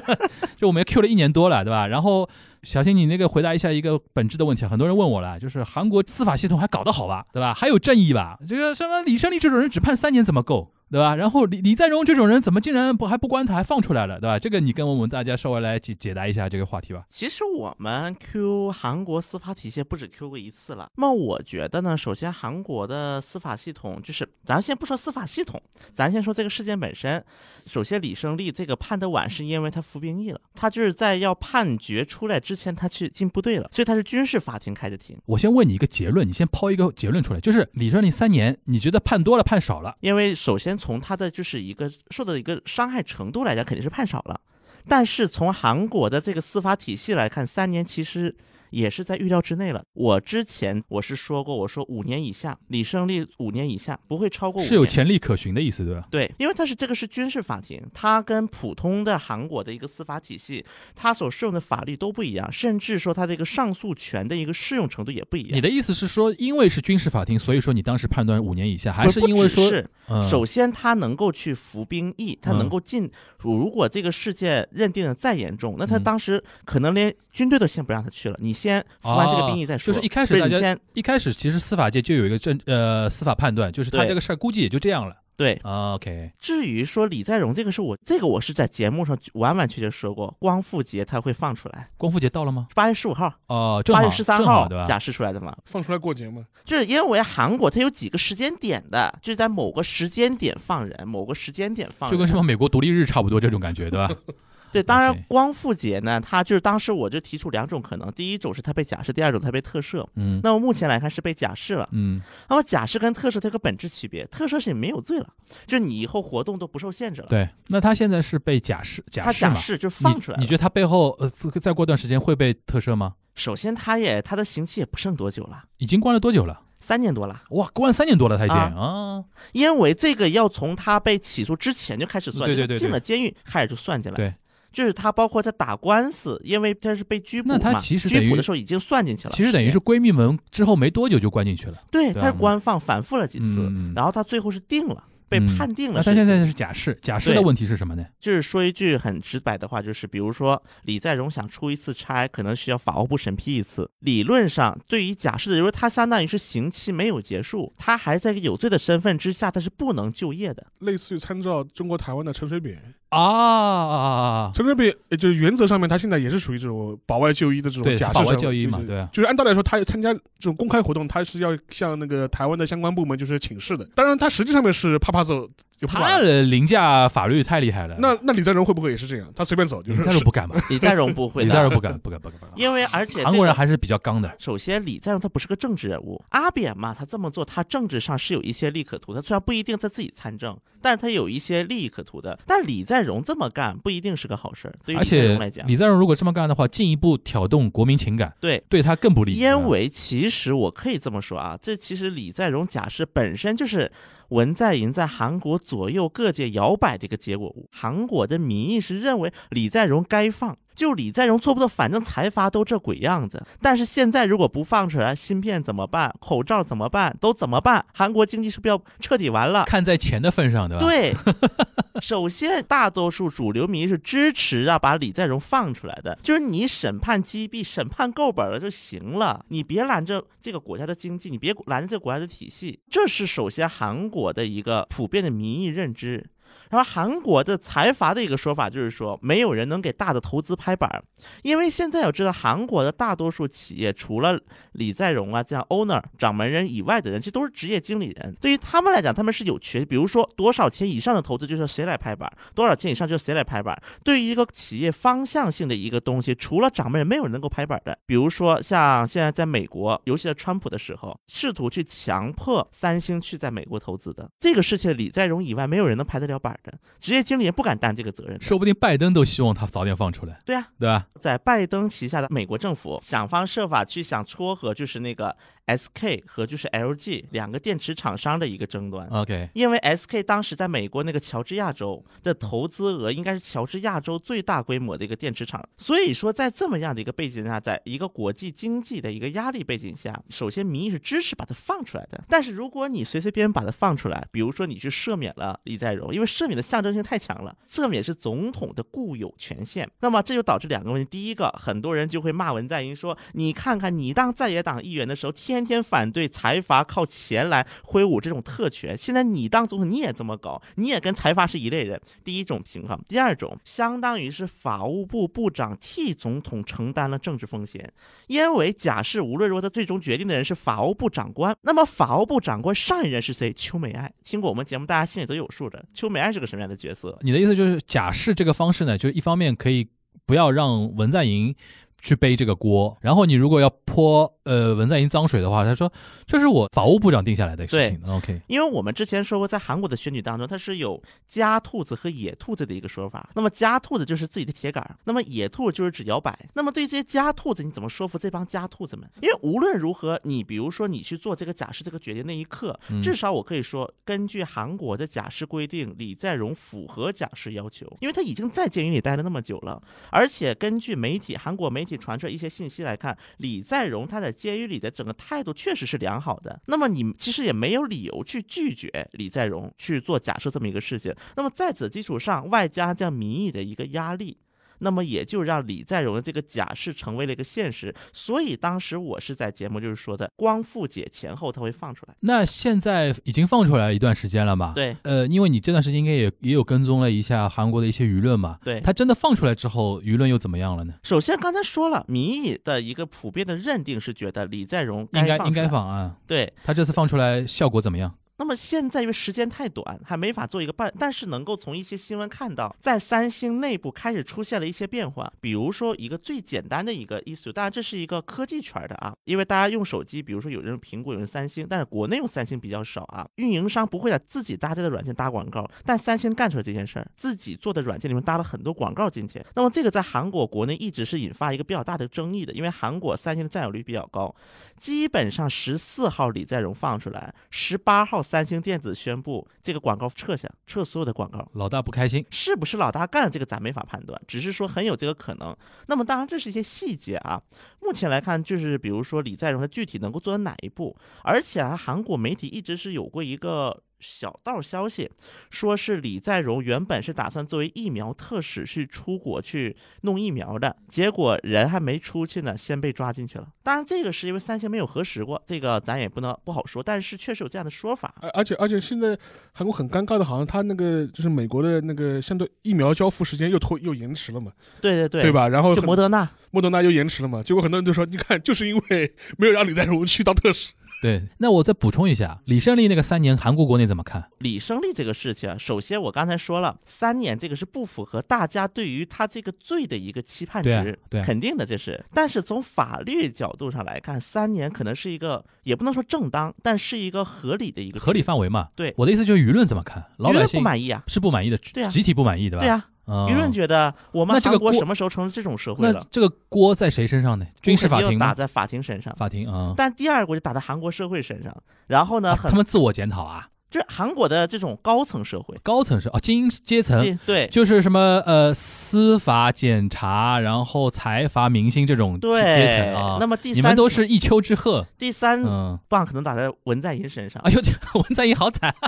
Speaker 3: 就我们 Q 了一年多了，对吧？然后小新你那个回答一下一个本质的问题，很多人问我了，就是韩国司法系统还搞得好吧，对吧？还有正义吧？这个什么李胜利这种人只判三年怎么够？对吧？然后李李在镕这种人怎么竟然不还不关他，还放出来了，对吧？这个你跟我们大家稍微来解解答一下这个话题吧。
Speaker 4: 其实我们 Q 韩国司法体系不止 Q 过一次了。那么我觉得呢，首先韩国的司法系统就是，咱先不说司法系统，咱先说这个事件本身。首先，李胜利这个判的晚，是因为他服兵役了，他就是在要判决出来之前，他去进部队了，所以他是军事法庭开的庭。
Speaker 3: 我先问你一个结论，你先抛一个结论出来，就是李胜利三年，你觉得判多了判少了？
Speaker 4: 因为首先从他的就是一个受到一个伤害程度来讲，肯定是判少了。但是从韩国的这个司法体系来看，三年其实也是在预料之内了。我之前我是说过，我说五年以下，李胜利五年以下不会超过五年。
Speaker 3: 是有潜力可循的意思，对吧？
Speaker 4: 对，因为它是这个是军事法庭，它跟普通的韩国的一个司法体系，它所适用的法律都不一样，甚至说它的一个上诉权的一个适用程度也不一样。
Speaker 3: 你的意思是说，因为是军事法庭，所以说你当时判断五年以下，还是因为说，
Speaker 4: 是
Speaker 3: 嗯，
Speaker 4: 首先，他能够去服兵役，他能
Speaker 3: 嗯
Speaker 4: 够进。如果这个事件认定的再严重，那他
Speaker 3: 嗯
Speaker 4: 当时可能连军队都先不让他去了，你先服完这个兵役再说。
Speaker 3: 哦就是一开始大家一开始其实司法界就有一个政呃司法判断，就是他这个事儿估计也就这样了。
Speaker 4: 对。
Speaker 3: 啊 OK，
Speaker 4: 至于说李在镕这个是我这个我是在节目上完完全全说过，光复节他会放出来，
Speaker 3: 光复节到了吗？
Speaker 4: 八月十五号、
Speaker 3: 哦，
Speaker 4: 八月十三
Speaker 3: 号对吧？
Speaker 4: 假释出来的嘛。
Speaker 2: 放出来过节嘛。
Speaker 4: 就是因为韩国它有几个时间点的，就是在某个时间点放人，某个时间点放人。
Speaker 3: 就跟什么美国独立日差不多这种感觉，对吧？
Speaker 4: 对，当然光复节呢，它就是当时我就提出两种可能，第一种是它被假释，第二种它被特赦。
Speaker 3: 嗯
Speaker 4: 那么目前来看是被假释了。
Speaker 3: 嗯，
Speaker 4: 那么假释跟特赦它有个本质区别，特赦是你没有罪了，就是你以后活动都不受限制了。
Speaker 3: 对。那他现在是被假释假释嘛？
Speaker 4: 假释就放出来了。
Speaker 3: 你你觉得他背后呃再过段时间会被特赦吗？
Speaker 4: 首先他也他的刑期也不剩多久了，
Speaker 3: 已经关了多久了？
Speaker 4: 三年多了，
Speaker 3: 哇，关三年多了，他已经
Speaker 4: 啊
Speaker 3: 啊
Speaker 4: 因为这个要从他被起诉之前就开始算，
Speaker 3: 对对对
Speaker 4: 进了监狱开始就算进来。
Speaker 3: 对。
Speaker 4: 就是他包括他打官司，因为他是被拘捕
Speaker 3: 那他
Speaker 4: 嘛，
Speaker 3: 其实等于
Speaker 4: 拘捕的时候已经算进去了。
Speaker 3: 其实等于是闺蜜们之后没多久就关进去了。
Speaker 4: 对，
Speaker 3: 对啊
Speaker 4: 他是官放反复了几次，
Speaker 3: 嗯
Speaker 4: 然后他最后是定了，被
Speaker 3: 嗯
Speaker 4: 判定了是。
Speaker 3: 那他现在是假释，假释的问题是什么呢？
Speaker 4: 就是说一句很直白的话，就是比如说李在镕想出一次差，可能需要法务部审批一次。理论上，对于假释的，就是他相当于是刑期没有结束，他还在一个有罪的身份之下，他是不能就业的。
Speaker 2: 类似于参照中国台湾的陈水扁，
Speaker 3: 啊啊啊啊！
Speaker 2: 陈水扁呃就是原则上面他现在也是属于这种保外就医的这种
Speaker 3: 对
Speaker 2: 假释上
Speaker 3: 保外就医嘛
Speaker 2: 就是
Speaker 3: 对啊
Speaker 2: 就是按道理来说，他参加这种公开活动，他是要向那个台湾的相关部门就是请示的。当然，他实际上面是怕怕走就
Speaker 3: 他。的凌驾法律太厉害了。
Speaker 2: 那那李在镕会不会也是这样？他随便走就是
Speaker 3: 李在镕不敢吧？
Speaker 4: 李在镕不会，
Speaker 3: 李在镕不敢，不敢，不敢，不敢。
Speaker 4: 因为而且、这个、
Speaker 3: 韩国人还是比较刚的。
Speaker 4: 首先，李在镕他不是个政治人物，阿扁嘛，他这么做，他政治上是有一些利可图。他虽然不一定在自己参政，但是他有一些利益可图的。但李在镕这么干不一定是个好事儿，对于李在镕来讲，
Speaker 3: 李在镕如果这么干的话，进一步挑动国民情感，
Speaker 4: 对。
Speaker 3: 对他更不利。
Speaker 4: 因为其实我可以这么说啊，这其实李在镕假释本身就是文在寅在韩国左右各界摇摆的一个结果。韩国的民意是认为李在镕该放，就李在镕做不到，反正财阀都这鬼样子。但是现在如果不放出来，芯片怎么办？口罩怎么办？都怎么办？韩国经济是不是要彻底完了？
Speaker 3: 看在钱的份上，对吧？
Speaker 4: 对，首先大多数主流民意是支持啊，把李在镕放出来的，就是你审判击毙、审判够本了就行了，你别拦着这个国家的经济，你别拦着这个国家的体系，这是首先韩国的一个普遍的民意认知。然后韩国的财阀的一个说法就是说，没有人能给大的投资拍板儿，因为现在要知道，韩国的大多数企业除了李在镕啊这样 owner 掌门人以外的人，这都是职业经理人。对于他们来讲，他们是有权，比如说多少钱以上的投资就是谁来拍板，多少钱以上就是谁来拍板。对于一个企业方向性的一个东西，除了掌门人，没有人能够拍板的。比如说像现在在美国，尤其在川普的时候，试图去强迫三星去在美国投资的这个事情，李在镕以外没有人能拍得了板的，职业经理人不敢担这个责任。
Speaker 3: 说不定拜登都希望他早点放出来，
Speaker 4: 对啊，
Speaker 3: 对吧？
Speaker 4: 在拜登旗下的美国政府想方设法去想撮合，就是那个 SK 和就是 LG 两个电池厂商的一个争端。
Speaker 3: OK，
Speaker 4: 因为 SK 当时在美国那个乔治亚州的投资额应该是乔治亚州最大规模的一个电池厂，所以说在这么样的一个背景下，在一个国际经济的一个压力背景下，首先民意是支持把它放出来的。但是如果你随随便便把它放出来，比如说你去赦免了李在镕，因为为赦免的象征性太强了，赦免是总统的固有权限。那么这就导致两个问题：第一个，很多人就会骂文在寅说，你看看你当在野党议员的时候，天天天反对财阀靠钱来挥舞这种特权，现在你当总统你也这么搞，你也跟财阀是一类人。第一种情况，第二种，相当于是法务部部长替总统承担了政治风险，因为假设无论如何，他最终决定的人是法务部长官，那么法务部长官上一任是谁？邱美爱。听过我们节目，大家心里都有数的。邱美爱是个什么样的角色？
Speaker 3: 你的意思就是假释这个方式呢，就一方面可以不要让文在寅。去背这个锅，然后你如果要泼呃文在寅脏水的话，他说这是我法务部长定下来的事情。OK，
Speaker 4: 因为我们之前说过，在韩国的选举当中，它是有家兔子和野兔子的一个说法。那么家兔子就是自己的铁杆，那么野兔就是指摇摆。那么对这些家兔子，你怎么说服这帮家兔子们？因为无论如何，你比如说你去做这个假释这个决定那一刻，至少我可以说，根据韩国的假释规定，李在镕符合假释要求，因为他已经在监狱里待了那么久了，而且根据媒体韩国媒体。传出一些信息来看，李在镕他在监狱里的整个态度确实是良好的。那么你其实也没有理由去拒绝李在镕去做假设这么一个事情。那么在此基础上，外加这样民意的一个压力。那么也就让李在镕的这个假释成为了一个现实，所以当时我是在节目就是说的，光复解前后他会放出来。
Speaker 3: 那现在已经放出来一段时间了嘛？
Speaker 4: 对，
Speaker 3: 呃，因为你这段时间应该也也有跟踪了一下韩国的一些舆论嘛。
Speaker 4: 对，
Speaker 3: 他真的放出来之后，舆论又怎么样了呢？
Speaker 4: 首先刚才说了，民意的一个普遍的认定是觉得李在镕
Speaker 3: 应该应
Speaker 4: 该
Speaker 3: 放啊。
Speaker 4: 对
Speaker 3: 他这次放出来效果怎么样？
Speaker 4: 那么现在因为时间太短，还没法做一个办，但是能够从一些新闻看到，在三星内部开始出现了一些变化。比如说一个最简单的一个 issue，当然这是一个科技圈的啊，因为大家用手机，比如说有人用苹果，有人三星，但是国内用三星比较少啊。运营商不会在自己搭载的软件搭广告，但三星干出来这件事儿，自己做的软件里面搭了很多广告进去。那么这个在韩国国内一直是引发一个比较大的争议的，因为韩国三星的占有率比较高。基本上十四号李在镕放出来，十八号三星电子宣布这个广告撤下，撤所有的广告。
Speaker 3: 老大不开心，
Speaker 4: 是不是老大干的这个咱没法判断，只是说很有这个可能。那么当然这是一些细节啊。目前来看，就是比如说李在镕他具体能够做到哪一步，而且啊，韩国媒体一直是有过一个。小道消息，说是李在镕原本是打算作为疫苗特使去出国去弄疫苗的，结果人还没出去呢，先被抓进去了。当然，这个是因为三星没有核实过，这个咱也不能不好说。但是确实有这样的说法。
Speaker 2: 而而且而且现在韩国很尴尬的，好像他那个就是美国的那个相对疫苗交付时间又拖又延迟了嘛？
Speaker 4: 对对对，
Speaker 2: 对吧？然后
Speaker 4: 就莫德纳，
Speaker 2: 莫德纳又延迟了嘛？结果很多人都说，你看，就是因为没有让李在镕去当特使。
Speaker 3: 对，那我再补充一下，李胜利那个三年，韩国国内怎么看？
Speaker 4: 李胜利这个事情，首先我刚才说了，三年这个是不符合大家对于他这个罪的一个期盼值，
Speaker 3: 对，
Speaker 4: 肯定的这是。但是从法律角度上来看，三年可能是一个，也不能说正当，但是一个合理的一个
Speaker 3: 合理范围嘛。
Speaker 4: 对，
Speaker 3: 我的意思就是舆论怎么看？老百姓
Speaker 4: 不满意啊，
Speaker 3: 是不满意的，
Speaker 4: 对啊，
Speaker 3: 集体不满意，对吧？
Speaker 4: 对啊。舆论觉得我们韩国什么时候成了这种社会
Speaker 3: 了？那这个锅在谁身上呢？军事法庭
Speaker 4: 打在法庭身上。
Speaker 3: 法庭啊。
Speaker 4: 但第二个就打在韩国社会身上。然后呢？
Speaker 3: 他们自我检讨啊。
Speaker 4: 就是韩国的这种高层社会，
Speaker 3: 高层社啊，精英阶层。
Speaker 4: 对。
Speaker 3: 就是什么呃，司法、检察，然后财阀、明星这种阶层啊。
Speaker 4: 那么第三，
Speaker 3: 你们都是一丘之貉。
Speaker 4: 第三棒可能打在文在寅身上。
Speaker 3: 哎呦，文在寅好惨。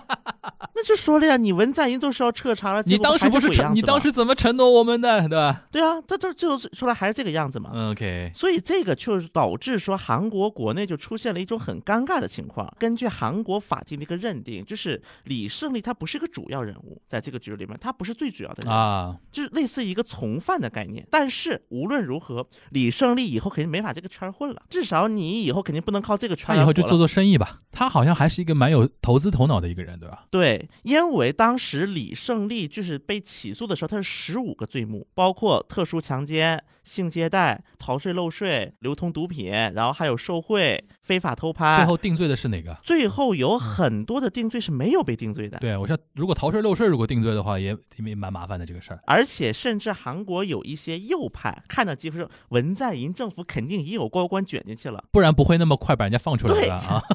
Speaker 4: 那就说了呀，你文在寅都是要彻查了，
Speaker 3: 你当时不
Speaker 4: 是
Speaker 3: 承，你当时怎么承诺我们的，对吧？
Speaker 4: 对啊，他这最后出来还是这个样子嘛。
Speaker 3: OK，
Speaker 4: 所以这个就是导致说韩国国内就出现了一种很尴尬的情况。根据韩国法庭的一个认定，就是李胜利他不是一个主要人物，在这个局里面，他不是最主要的人
Speaker 3: 啊，
Speaker 4: 就是类似一个从犯的概念。但是无论如何，李胜利以后肯定没法这个圈混了，至少你以后肯定不能靠这个圈。
Speaker 3: 他以后就做做生意吧。他好像还是一个蛮有投资头脑的一个人，对吧？
Speaker 4: 对。因为当时李胜利就是被起诉的时候，他是十五个罪目，包括特殊强奸、性接待、逃税漏税、流通毒品，然后还有受贿、非法偷拍。
Speaker 3: 最后定罪的是哪个？
Speaker 4: 最后有很多的定罪是没有被定罪的。
Speaker 3: 对，我说如果逃税漏税如果定罪的话，也也蛮麻烦的这个事儿。
Speaker 4: 而且甚至韩国有一些右派看到几乎是文在寅政府肯定也有高官卷进去了，
Speaker 3: 不然不会那么快把人家放出来了啊。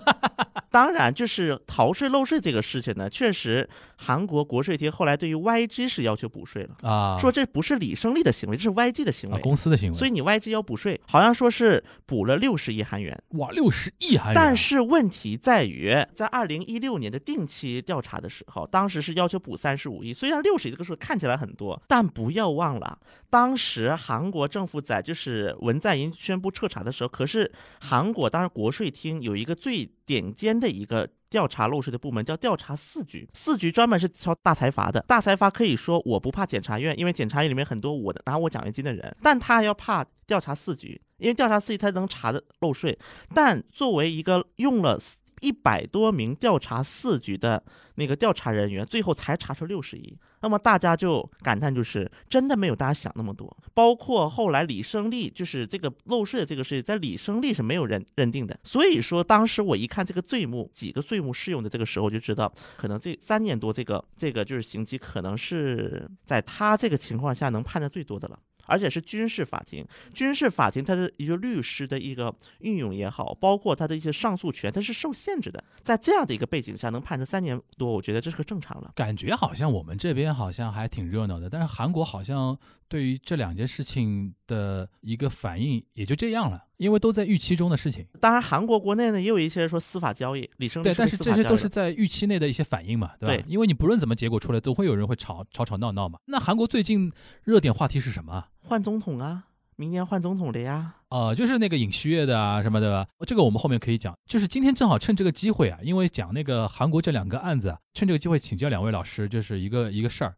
Speaker 4: 当然，就是逃税漏税这个事情呢，确实韩国国税厅后来对于 YG 是要求补税了，
Speaker 3: 啊，
Speaker 4: 说这不是李胜利的行为，这是 YG 的行
Speaker 3: 啊
Speaker 4: 为。
Speaker 3: 公司的行为，
Speaker 4: 所以你 YG 要补税，好像说是补了六十亿韩元，
Speaker 3: 哇六十亿韩元，
Speaker 4: 但是问题在于，在二零一六年的定期调查的时候，当时是要求补三十五亿。虽然六十亿这个数看起来很多，但不要忘了，当时韩国政府在就是文在寅宣布彻查的时候，可是韩国当时国税厅有一个最顶尖的一个。调查漏税的部门叫调查四局，四局专门是敲大财阀的。大财阀可以说我不怕检察院，因为检察院里面很多我的拿我奖学金的人，但他要怕调查四局，因为调查四局他能查的漏税。但作为一个用了一百多名调查四局的那个调查人员，最后才查出六十亿，那么大家就感叹，就是真的没有大家想那么多。包括后来李胜利，就是这个漏税的这个事情，在李胜利是没有认认定的。所以说，当时我一看这个罪目，几个罪目适用的这个时候，就知道可能这三年多这个这个就是刑期，可能是在他这个情况下能判的最多的了。而且是军事法庭，军事法庭它的一个律师的一个运用也好，包括它的一些上诉权，它是受限制的。在这样的一个背景下，能判成三年多，我觉得这是个正常了。
Speaker 3: 感觉好像我们这边好像还挺热闹的，但是韩国好像对于这两件事情的一个反应也就这样了，因为都在预期中的事情。
Speaker 4: 当然，韩国国内呢也有一些说司法交易，李生
Speaker 3: 对，但是这些都是在预期内的一些反应嘛，对吧？
Speaker 4: 对
Speaker 3: 因为你不论怎么结果出来，都会有人会吵吵吵闹闹嘛。那韩国最近热点话题是什么啊？
Speaker 4: 换总统啊，明年换总统的呀。
Speaker 3: 呃，就是那个尹锡悦的啊什么的，这个我们后面可以讲。就是今天正好趁这个机会啊，因为讲那个韩国这两个案子啊，趁这个机会请教两位老师，就是一个一个事儿。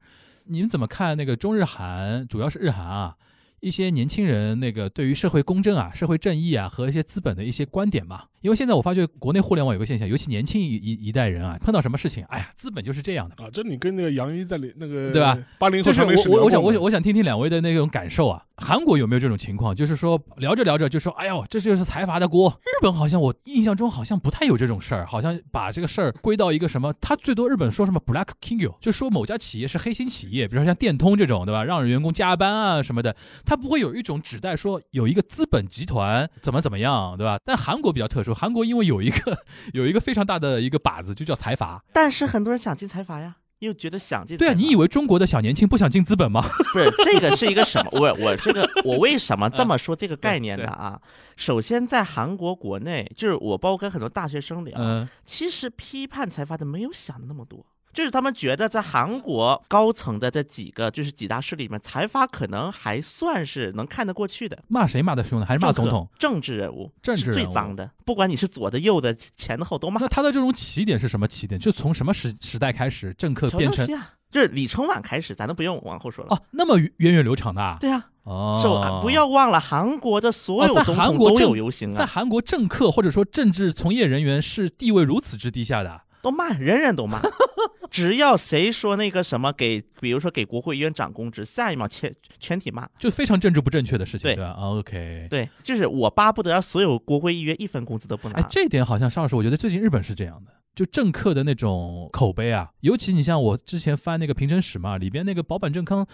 Speaker 3: 你们怎么看那个中日韩，主要是日韩啊，一些年轻人那个对于社会公正啊、社会正义啊和一些资本的一些观点嘛？因为现在我发觉国内互联网有个现象，尤其年轻一一一代人啊，碰到什么事情，哎呀，资本就是这样的。
Speaker 2: 啊，这你跟那个杨一在里那个
Speaker 3: 对吧？
Speaker 2: 八零后
Speaker 3: 我我我想我想我想听听两位的那种感受啊，韩国有没有这种情况？就是说聊着聊着就说，哎呦，这就是财阀的锅。日本好像我印象中好像不太有这种事儿，好像把这个事儿归到一个什么，他最多日本说什么 black king，就说某家企业是黑心企业，比如说像电通这种，对吧？让员工加班啊什么的，他不会有一种指代说有一个资本集团怎么怎么样，对吧？但韩国比较特殊，韩国因为有一个 有一个非常大的一个靶子，就叫财阀。
Speaker 4: 但是很多人想进财阀呀，又觉得想进。
Speaker 3: 对啊，你以为中国的小年轻不想进资本吗？
Speaker 4: 不是这个是一个什么？我我这个我为什么这么 说这个概念呢？啊，首先在韩国国内，就是我包括跟很多大学生聊，
Speaker 3: 嗯。
Speaker 4: 其实批判财阀的没有想的那么多。就是他们觉得，在韩国高层的这几个就是几大势力里面，财阀可能还算是能看得过去的。
Speaker 3: 骂谁骂的凶呢？还是骂总统？
Speaker 4: 政治人物，
Speaker 3: 政治人物
Speaker 4: 最脏的，不管你是左的、右的、前的、后都骂
Speaker 3: 那。他的这种起点是什么起点？就从什么时时代开始，政客变成
Speaker 4: 教西啊，就是李承晚开始，咱都不用往后说了。
Speaker 3: 哦，那么源远流长的啊？
Speaker 4: 对啊，
Speaker 3: 哦，
Speaker 4: 受啊，不要忘了，韩国的所有总统都
Speaker 3: 韩国政
Speaker 4: 有游行啊，
Speaker 3: 在韩国政客或者说政治从业人员是地位如此之低下的啊，
Speaker 4: 都骂，人人都骂。只要谁说那个什么给，比如说给国会议员涨工资，下一秒全全体骂。
Speaker 3: 就非常政治不正确的事情，
Speaker 4: 对
Speaker 3: 对吧？OK，
Speaker 4: 对，就是我巴不得让所有国会议员一分工资都不拿。
Speaker 3: 哎，这点好像邵老师，我觉得最近日本是这样的，就政客的那种口碑啊，尤其你像我之前翻那个平成史嘛，里边那个保坂正康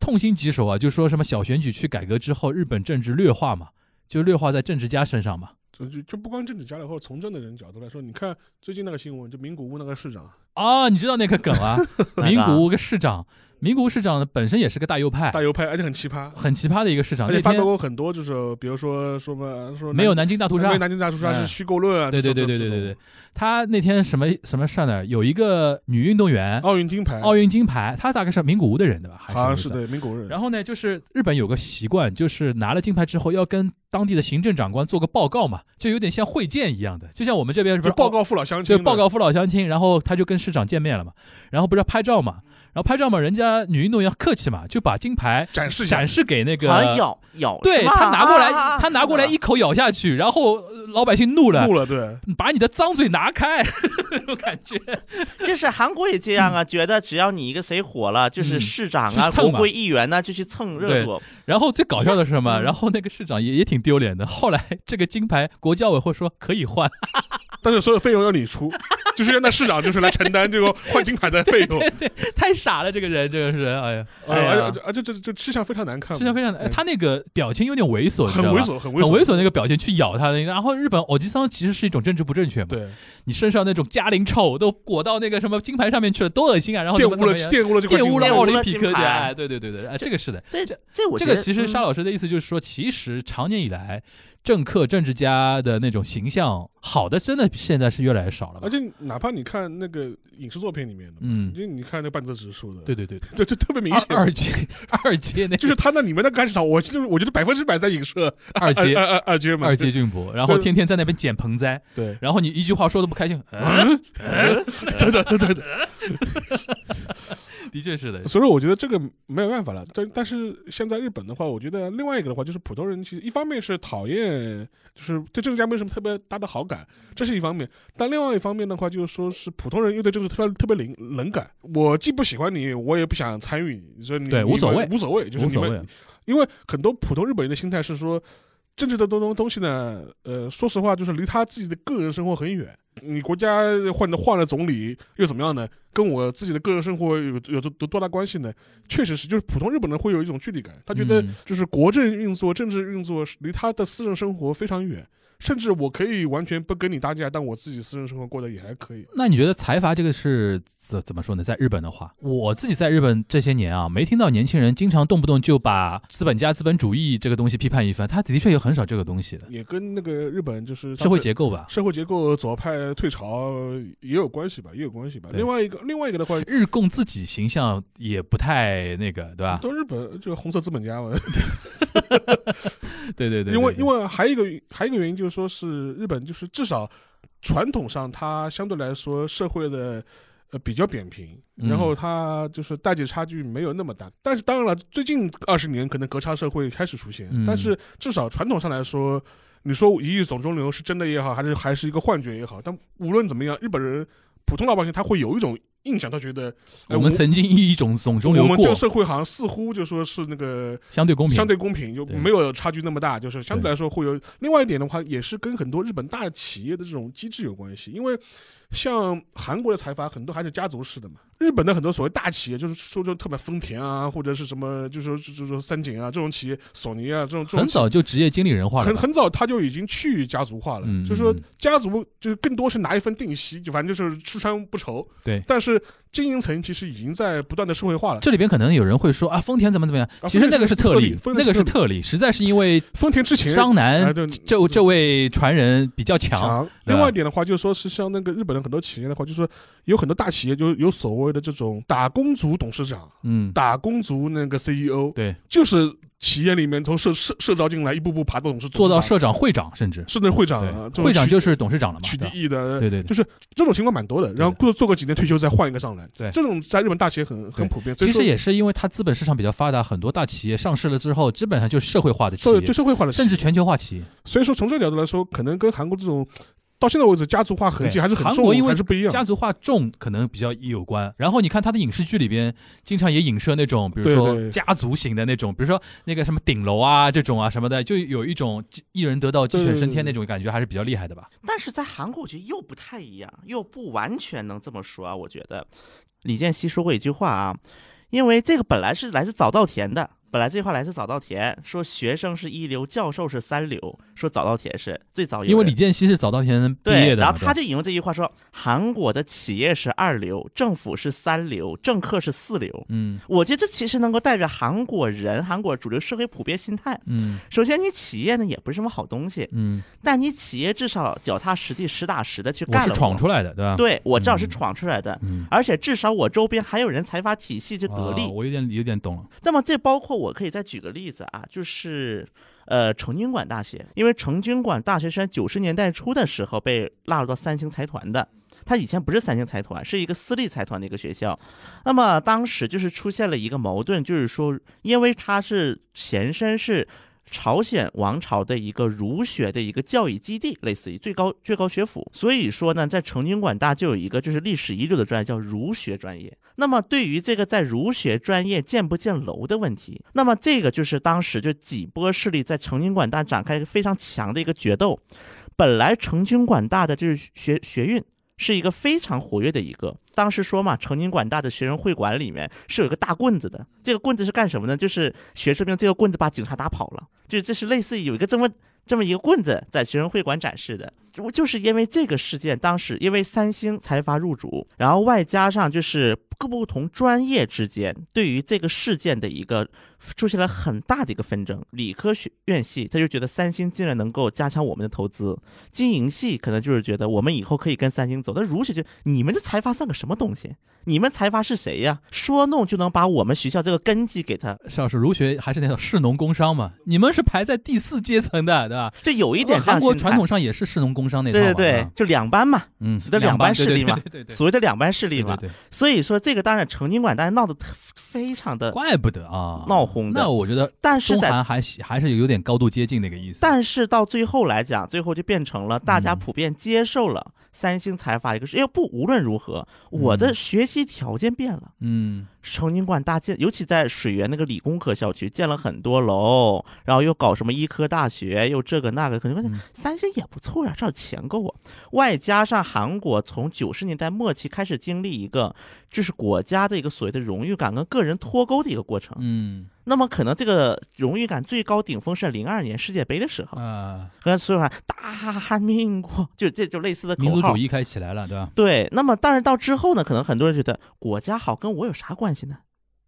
Speaker 3: 痛心疾首啊，就说什么小选举区改革之后，日本政治劣化嘛，就劣化在政治家身上嘛。
Speaker 2: 就就就不光政治家了，或者从政的人角度来说，你看最近那个新闻，就名古屋那个市长
Speaker 3: 啊，你知道那个梗啊？名古屋个市长，名古屋市长本身也是个大右派，
Speaker 2: 大右派，而且很奇葩，
Speaker 3: 很奇葩的一个市长。
Speaker 2: 而且发表过很多，就是比如说说嘛说
Speaker 3: 没有南京大屠杀
Speaker 2: 没有，南京大屠杀
Speaker 3: 嗯
Speaker 2: 是虚构论啊，
Speaker 3: 对对对对对对对，他那天什么什么事儿呢？有一个女运动员，
Speaker 2: 奥运金牌，
Speaker 3: 奥运金牌，她大概是名古屋的人对吧？
Speaker 2: 好像是对名古屋人，
Speaker 3: 然后呢，就是日本有个习惯，就是拿了金牌之后要跟当地的行政长官做个报告嘛，就有点像会见一样的，就像我们这边不
Speaker 2: 就是报告父老乡亲的，
Speaker 3: 就报告父老乡亲，然后他就跟市长见面了嘛，然后不是要拍照嘛，然后拍照嘛，人家女运动员客气嘛，就把金牌
Speaker 2: 展示
Speaker 3: 展示给那个
Speaker 4: 咬咬，
Speaker 3: 对他拿过来，
Speaker 4: 啊
Speaker 3: 他拿过来一口咬下去，然后呃老百姓怒了，
Speaker 2: 怒了，对，
Speaker 3: 把你的脏嘴拿开，那种感觉。
Speaker 4: 就是韩国也这样啊，觉得只要你一个谁火了，就是
Speaker 3: 嗯。
Speaker 4: 市长啊、国会议员呢，就去蹭热度。
Speaker 3: 然后最搞笑的是什么？
Speaker 4: 嗯。
Speaker 3: 然后那个市长也也挺丢脸的。后来这个金牌国教委会说可以换，
Speaker 2: 但是所有费用要你出，就是让那市长就是来承担这个换金牌的费用，对对
Speaker 3: 太傻了，这个人，这个人，哎呀，
Speaker 2: 呃
Speaker 3: 哎呀。
Speaker 2: 而且而且这这吃相非常难看吃
Speaker 3: 相非常，哎
Speaker 2: 嗯。
Speaker 3: 他那个表情有点猥琐，你知道吧
Speaker 2: 很猥琐，很猥琐。
Speaker 3: 很
Speaker 2: 琐，
Speaker 3: 猥琐那个表情去咬他的，然后日本偶吉桑其实是一种政治不正确嘛，
Speaker 2: 对，
Speaker 3: 你身上那种嘉陵臭都裹到那个什么金牌上面去了，多恶心啊！然后
Speaker 2: 玷污了玷污了这块
Speaker 3: 玷污了奥林匹克哎，对对对对，哎，这个是的，
Speaker 4: 对
Speaker 3: 这
Speaker 4: 这我
Speaker 3: 这个其实沙老师的意思就是说，其实长年以来政客政治家的那种形象，好的真的现在是越来越少了吧？
Speaker 2: 而？且哪怕你看那个影视作品里面的，
Speaker 3: 嗯，
Speaker 2: 就你看那个半泽直树的，
Speaker 3: 对对对对，
Speaker 2: 这这特别明显，
Speaker 3: 二二阶二阶那
Speaker 2: 就是他那里面的干市场，我就是我觉得百分之百在影射
Speaker 3: 二阶
Speaker 2: 二二二阶嘛，
Speaker 3: 二阶俊博，然后天天在那边捡盆栽，
Speaker 2: 对，
Speaker 3: 然后你一句话说的不开心，嗯，
Speaker 2: 对对对对对，
Speaker 3: 的确是的，
Speaker 2: 所以说我觉得这个没有办法了。但但是现在日本的话，我觉得另外一个的话，就是普通人其实一方面是讨厌，就是对政治家没什么特别大的好感，这是一方面；但另外一方面的话，就是说是普通人又对政治特别特别冷冷感。我既不喜欢你，我也不想参与你，所以你
Speaker 3: 对无所谓
Speaker 2: 无所谓，就是你们
Speaker 3: 谓，
Speaker 2: 因为很多普通日本人的心态是说，政治的东东东西呢，呃，说实话就是离他自己的个人生活很远。你国家换的换了总理又怎么样呢？跟我自己的个人生活有有多多大关系呢？确实是，就是普通日本人会有一种距离感，他觉得
Speaker 3: 嗯
Speaker 2: 就是国政运作、政治运作是离他的私人生活非常远。甚至我可以完全不跟你搭架，但我自己私人生活过得也还可以。
Speaker 3: 那你觉得财阀这个是怎怎么说呢？在日本的话，我自己在日本这些年啊，没听到年轻人经常动不动就把资本家、资本主义这个东西批判一番，他的确有很少这个东西的
Speaker 2: 也跟那个日本就是
Speaker 3: 社会结构吧。
Speaker 2: 社会结构左派退潮也有关系吧，也有关系吧。另外一个另外一个的话，
Speaker 3: 日共自己形象也不太那个，对吧？
Speaker 2: 都日本就是红色资本家嘛。
Speaker 3: 对对对，
Speaker 2: 因为因为还有一个还有一个原因就是说是日本就是至少传统上它相对来说社会的。呃，比较扁平，
Speaker 3: 嗯
Speaker 2: 然后它就是代际差距没有那么大，但是当然了，最近二十年可能隔差社会开始出现，
Speaker 3: 嗯
Speaker 2: 但是至少传统上来说，你说一亿总中流是真的也好，还是还是一个幻觉也好，但无论怎么样，日本人普通老百姓他会有一种印象，他觉得，哎
Speaker 3: 我们曾经以一种总中流过
Speaker 2: 我们这个，社会好像似乎就说是那个
Speaker 3: 相对公平，
Speaker 2: 相对公平，就没有差距那么大，就是相对来说会有。另外一点的话，也是跟很多日本大企业的这种机制有关系，因为像韩国的财阀很多还是家族式的嘛。日本的很多所谓大企业，就是说就特别丰田啊，或者是什么，就是说就是说三井啊这种企业，索尼啊这种这种
Speaker 3: 很早就职业经理人化了。
Speaker 2: 很很早他就已经去家族化了，
Speaker 3: 嗯
Speaker 2: 就是说
Speaker 3: 嗯
Speaker 2: 家族就是更多是拿一份定息，就反正就是吃穿不愁。
Speaker 3: 对
Speaker 2: 但是经营层其实已经在不断的社会化了。
Speaker 3: 这里边可能有人会说啊，丰田怎么怎么样？
Speaker 2: 啊
Speaker 3: 其实那个是特例，那个是特例，实在是因为
Speaker 2: 丰田之前
Speaker 3: 张
Speaker 2: 哎
Speaker 3: 楠
Speaker 2: 对
Speaker 3: 这这位传人比较强，
Speaker 2: 强。另外一点的话，就是说是像那个日本的很多企业的话，就是说有很多大企业就有所谓的这种打工族董事长、
Speaker 3: 嗯，
Speaker 2: 打工族那个 CEO，
Speaker 3: 对，
Speaker 2: 就是企业里面从社社社招进来，一步步爬到董事
Speaker 3: 做到社长、会长，甚至
Speaker 2: 甚至会长
Speaker 3: 会长就是董事长了嘛，
Speaker 2: 取
Speaker 3: 对吧
Speaker 2: 缔役的，
Speaker 3: 对对对。
Speaker 2: 就是这种情况蛮多的。然后过做个几年退休再换一个上来，
Speaker 3: 对
Speaker 2: 这种在日本大企业很很普遍。
Speaker 3: 其实也是因为它资本市场比较发达，很多大企业上市了之后，基本上就是社会化的企业
Speaker 2: 社就，社会化的，
Speaker 3: 甚至全球化企业。
Speaker 2: 所以说从这个角度来说，可能跟韩国这种到现在为止家族化痕迹还是很重，
Speaker 3: 韩国因为
Speaker 2: 还是不一样。
Speaker 3: 家族化重可能比较有关。然后你看他的影视剧里边，经常也影射那种，比如说家族型的那种，比如说那个什么顶楼啊这种啊什么的，就有一种一人得道鸡犬升天那种感觉，还是比较厉害的吧？
Speaker 4: 但是在韩国，我觉得又不太一样，又不完全能这么说啊。我觉得李健熙说过一句话啊，因为这个本来是来自早稻田的，本来这句话来自早稻田，说学生是一流，教授是三流，说早稻田是最早。
Speaker 3: 因为李健熙是早稻田毕业，的，对
Speaker 4: 然后他就引用这句话说，韩国的企业是二流，政府是三流，政客是四流。
Speaker 3: 嗯
Speaker 4: 我觉得这其实能够代表韩国人、韩国主流社会普遍心态。
Speaker 3: 嗯
Speaker 4: 首先，你企业呢也不是什么好东西，
Speaker 3: 嗯，
Speaker 4: 但你企业至少脚踏实地、实打实的去
Speaker 3: 我是
Speaker 4: 干了活。
Speaker 3: 闯出来的，对吧？，
Speaker 4: 对我至少是
Speaker 3: 嗯
Speaker 4: 闯出来的，
Speaker 3: 嗯，
Speaker 4: 而且至少我周边还有人财阀体系去得力。
Speaker 3: 啊我有点有点懂了。
Speaker 4: 那么这包括我可以再举个例子啊，就是呃成均馆大学，因为成均馆大学是九十年代初的时候被纳入到三星财团的。他以前不是三星财团，是一个私立财团的一个学校。那么当时就是出现了一个矛盾，就是说，因为他是前身是朝鲜王朝的一个儒学的一个教育基地，类似于最高最高学府，所以说呢，在成均馆大就有一个就是历史遗留的专业叫儒学专业。那么对于这个在儒学专业建不建楼的问题，那么这个就是当时就几波势力在成均馆大展开一个非常强的一个决斗。本来成均馆大的就是学学运。是一个非常活跃的一个，当时说嘛，成宁管大的学生会馆里面是有一个大棍子的，这个棍子是干什么呢？就是学生用这个棍子把警察打跑了，就这是类似于有一个这么这么一个棍子在学生会馆展示的，就就是因为这个事件，当时因为三星财阀入主，然后外加上就是各不同专业之间对于这个事件的一个。出现了很大的一个纷争，理科学院系他就觉得三星竟然能够加强我们的投资，经营系可能就是觉得我们以后可以跟三星走。但儒学就你们这财阀算个什么东西？你们财阀是谁呀？说弄就能把我们学校这个根基给他？
Speaker 3: 邵老师，儒学还是那种士农工商嘛？你们是排在第四阶层的，对吧？
Speaker 4: 这有一点
Speaker 3: 韩国传统上也是士农工商那
Speaker 4: 套。对对对，就两班嘛，
Speaker 3: 嗯，
Speaker 4: 所谓的两班势力嘛，
Speaker 3: 对对对，
Speaker 4: 所谓的两班势力嘛。
Speaker 3: 对，
Speaker 4: 所以说这个当然成金馆大家闹得非常的，
Speaker 3: 怪不得啊，
Speaker 4: 闹哄的。
Speaker 3: 那我觉得。
Speaker 4: 但是在
Speaker 3: 还还是有点高度接近那个意思。
Speaker 4: 但是到最后来讲，最后就变成了大家普遍接受了三星财阀一个，因为不无论如何，我的学习条件变了。
Speaker 3: 嗯，
Speaker 4: 成均馆大建，尤其在水源那个理工科校区建了很多楼，然后又搞什么医科大学，又这个那个，可能发现三星也不错呀，这钱够啊。外加上韩国从九十年代末期开始经历一个，就是国家的一个所谓的荣誉感跟个人脱钩的一个过程。
Speaker 3: 嗯。
Speaker 4: 那么可能这个荣誉感最高顶峰是零二年世界杯的时候
Speaker 3: 啊，
Speaker 4: 和所有人大民国，就这就类似的
Speaker 3: 民族主义开始起来了，对吧？
Speaker 4: 对。那么但是到之后呢，可能很多人觉得国家好跟我有啥关系呢？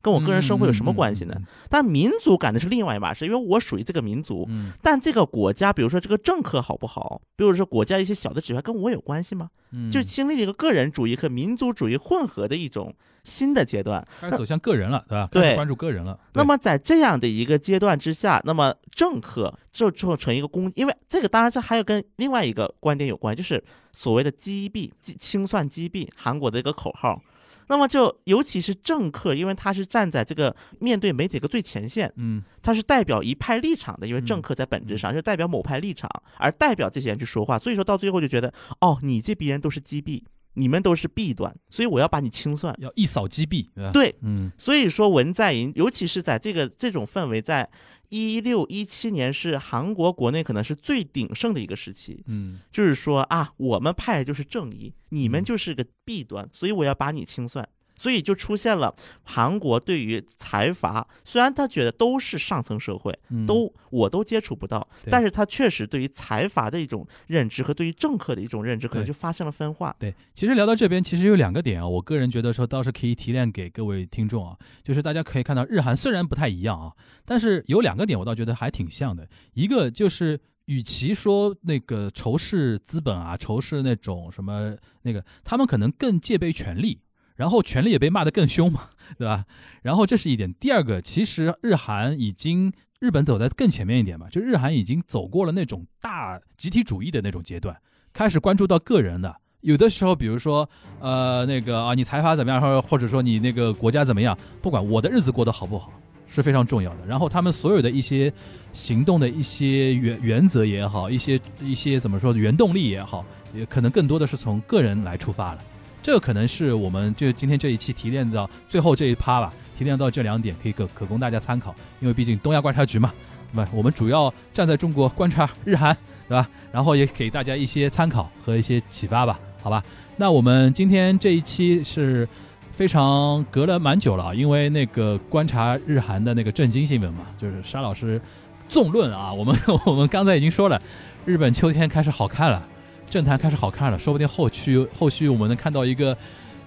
Speaker 4: 跟我个人生活有什么关系呢？但民族感的是另外一码事，因为我属于这个民族。但这个国家，比如说这个政客好不好，比如说国家一些小的指标，跟我有关系吗？就经历了一个个人主义和民族主义混合的一种新的阶段，
Speaker 3: 开始走向个人了，对吧？
Speaker 4: 对，
Speaker 3: 关注个人了。
Speaker 4: 那么在这样的一个阶段之下，那么政客就做成一个公，因为这个当然这还有跟另外一个观点有关，就是所谓的击毙、清算击毙韩国的一个口号。那么就尤其是政客，因为他是站在这个面对媒体的最前线，
Speaker 3: 嗯，
Speaker 4: 他是代表一派立场的，因为政客在本质上。就代表某派立场，而代表这些人去说话，所以说到最后就觉得，哦，你这批人都是击毙，你们都是弊端，所以我要把你清算，
Speaker 3: 要一扫击毙，
Speaker 4: 对，
Speaker 3: 嗯，
Speaker 4: 所以说文在寅，尤其是在这个这种氛围在。一六一七年是韩国国内可能是最鼎盛的一个时期，
Speaker 3: 嗯，
Speaker 4: 就是说啊，我们派就是正义，你们就是个弊端，所以我要把你清算。所以就出现了韩国对于财阀，虽然他觉得都是上层社会，都我都接触不到，但是他确实对于财阀的一种认知和对于政客的一种认知，可能就发生了分化。
Speaker 3: 对，其实聊到这边，其实有两个点啊，我个人觉得说倒是可以提炼给各位听众啊，就是大家可以看到日韩虽然不太一样啊，但是有两个点我倒觉得还挺像的，一个就是与其说那个仇视资本啊，仇视那种什么那个，他们可能更戒备权力。然后权力也被骂得更凶嘛，对吧？然后这是一点。第二个，其实日韩已经日本走在更前面一点嘛，就日韩已经走过了那种大集体主义的那种阶段，开始关注到个人的。有的时候，比如说，呃，那个啊，你财阀怎么样，或者或者说你那个国家怎么样，不管我的日子过得好不好，是非常重要的。然后他们所有的一些行动的一些原原则也好，一些一些怎么说原动力也好，也可能更多的是从个人来出发了。这个可能是我们就今天这一期提炼到最后这一趴吧，提炼到这两点可以可可供大家参考，因为毕竟东亚观察局嘛，对吧？我们主要站在中国观察日韩，对吧？然后也给大家一些参考和一些启发吧，好吧？那我们今天这一期是非常隔了蛮久了，因为那个观察日韩的那个震惊新闻嘛，就是沙老师纵论啊，我们我们刚才已经说了，日本秋天开始好看了。政坛开始好看了，说不定后续后续我们能看到一个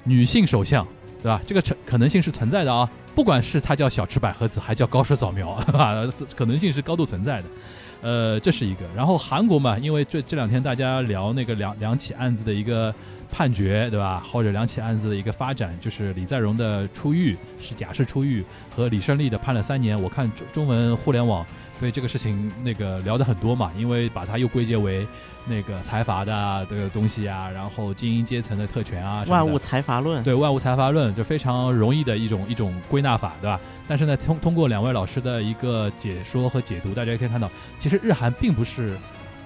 Speaker 3: 女性首相，对吧？这个可能性是存在的啊。不管是她叫小池百合子，还叫高市早苗，可能性是高度存在的。呃，这是一个。然后韩国嘛，因为这这两天大家聊那个两两起案子的一个判决，对吧？或者两起案子的一个发展，就是李在镕的出狱是假释出狱，和李胜利的判了三年。我看中中文互联网对这个事情那个聊的很多嘛，因为把它又归结为。那个财阀的这个东西啊，然后精英阶层的特权啊，
Speaker 4: 万物财阀论，
Speaker 3: 对万物财阀论就非常容易的一种一种归纳法，对吧？但是呢，通通过两位老师的一个解说和解读，大家可以看到，其实日韩并不是，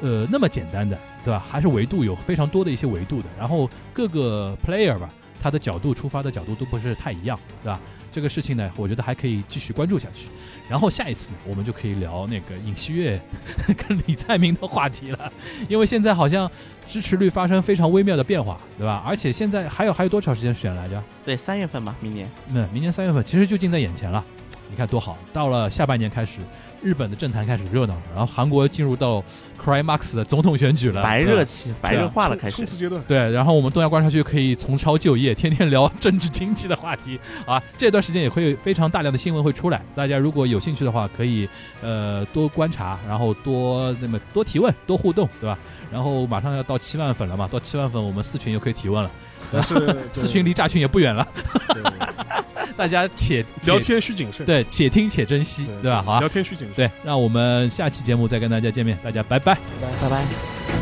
Speaker 3: 呃，那么简单的，对吧？还是维度有非常多的一些维度的。然后各个 player 吧，他的角度出发的角度都不是太一样，对吧？这个事情呢，我觉得还可以继续关注下去。然后下一次呢，我们就可以聊那个尹锡悦 跟李在明的话题了，因为现在好像支持率发生非常微妙的变化，对吧？而且现在还有还有多长时间选来着？
Speaker 4: 对，三月份吧，明年。
Speaker 3: 嗯，明年三月份其实就近在眼前了。你看多好，到了下半年开始，日本的政坛开始热闹了，然后韩国进入到 Cry Max 的总统选举了，
Speaker 4: 白热期，白热化了，开始。
Speaker 2: 冲刺阶段。
Speaker 3: 对，然后我们东亚观察区可以从抄就业，天天聊政治经济的话题啊。这段时间也会有非常大量的新闻会出来，大家如果有兴趣的话，可以呃多观察，然后多那么多提问，多互动，对吧？然后马上要到七万粉了嘛，到七万粉我们四群又可以提问了，
Speaker 2: 但 是
Speaker 3: 四群离炸群也不远了，大家且
Speaker 2: 聊天需谨慎，
Speaker 3: 对且听且珍惜，对吧？好啊
Speaker 2: 聊，天需谨慎。
Speaker 3: 对，让我们下期节目再跟大家见面，大家拜拜拜拜。
Speaker 4: 拜拜。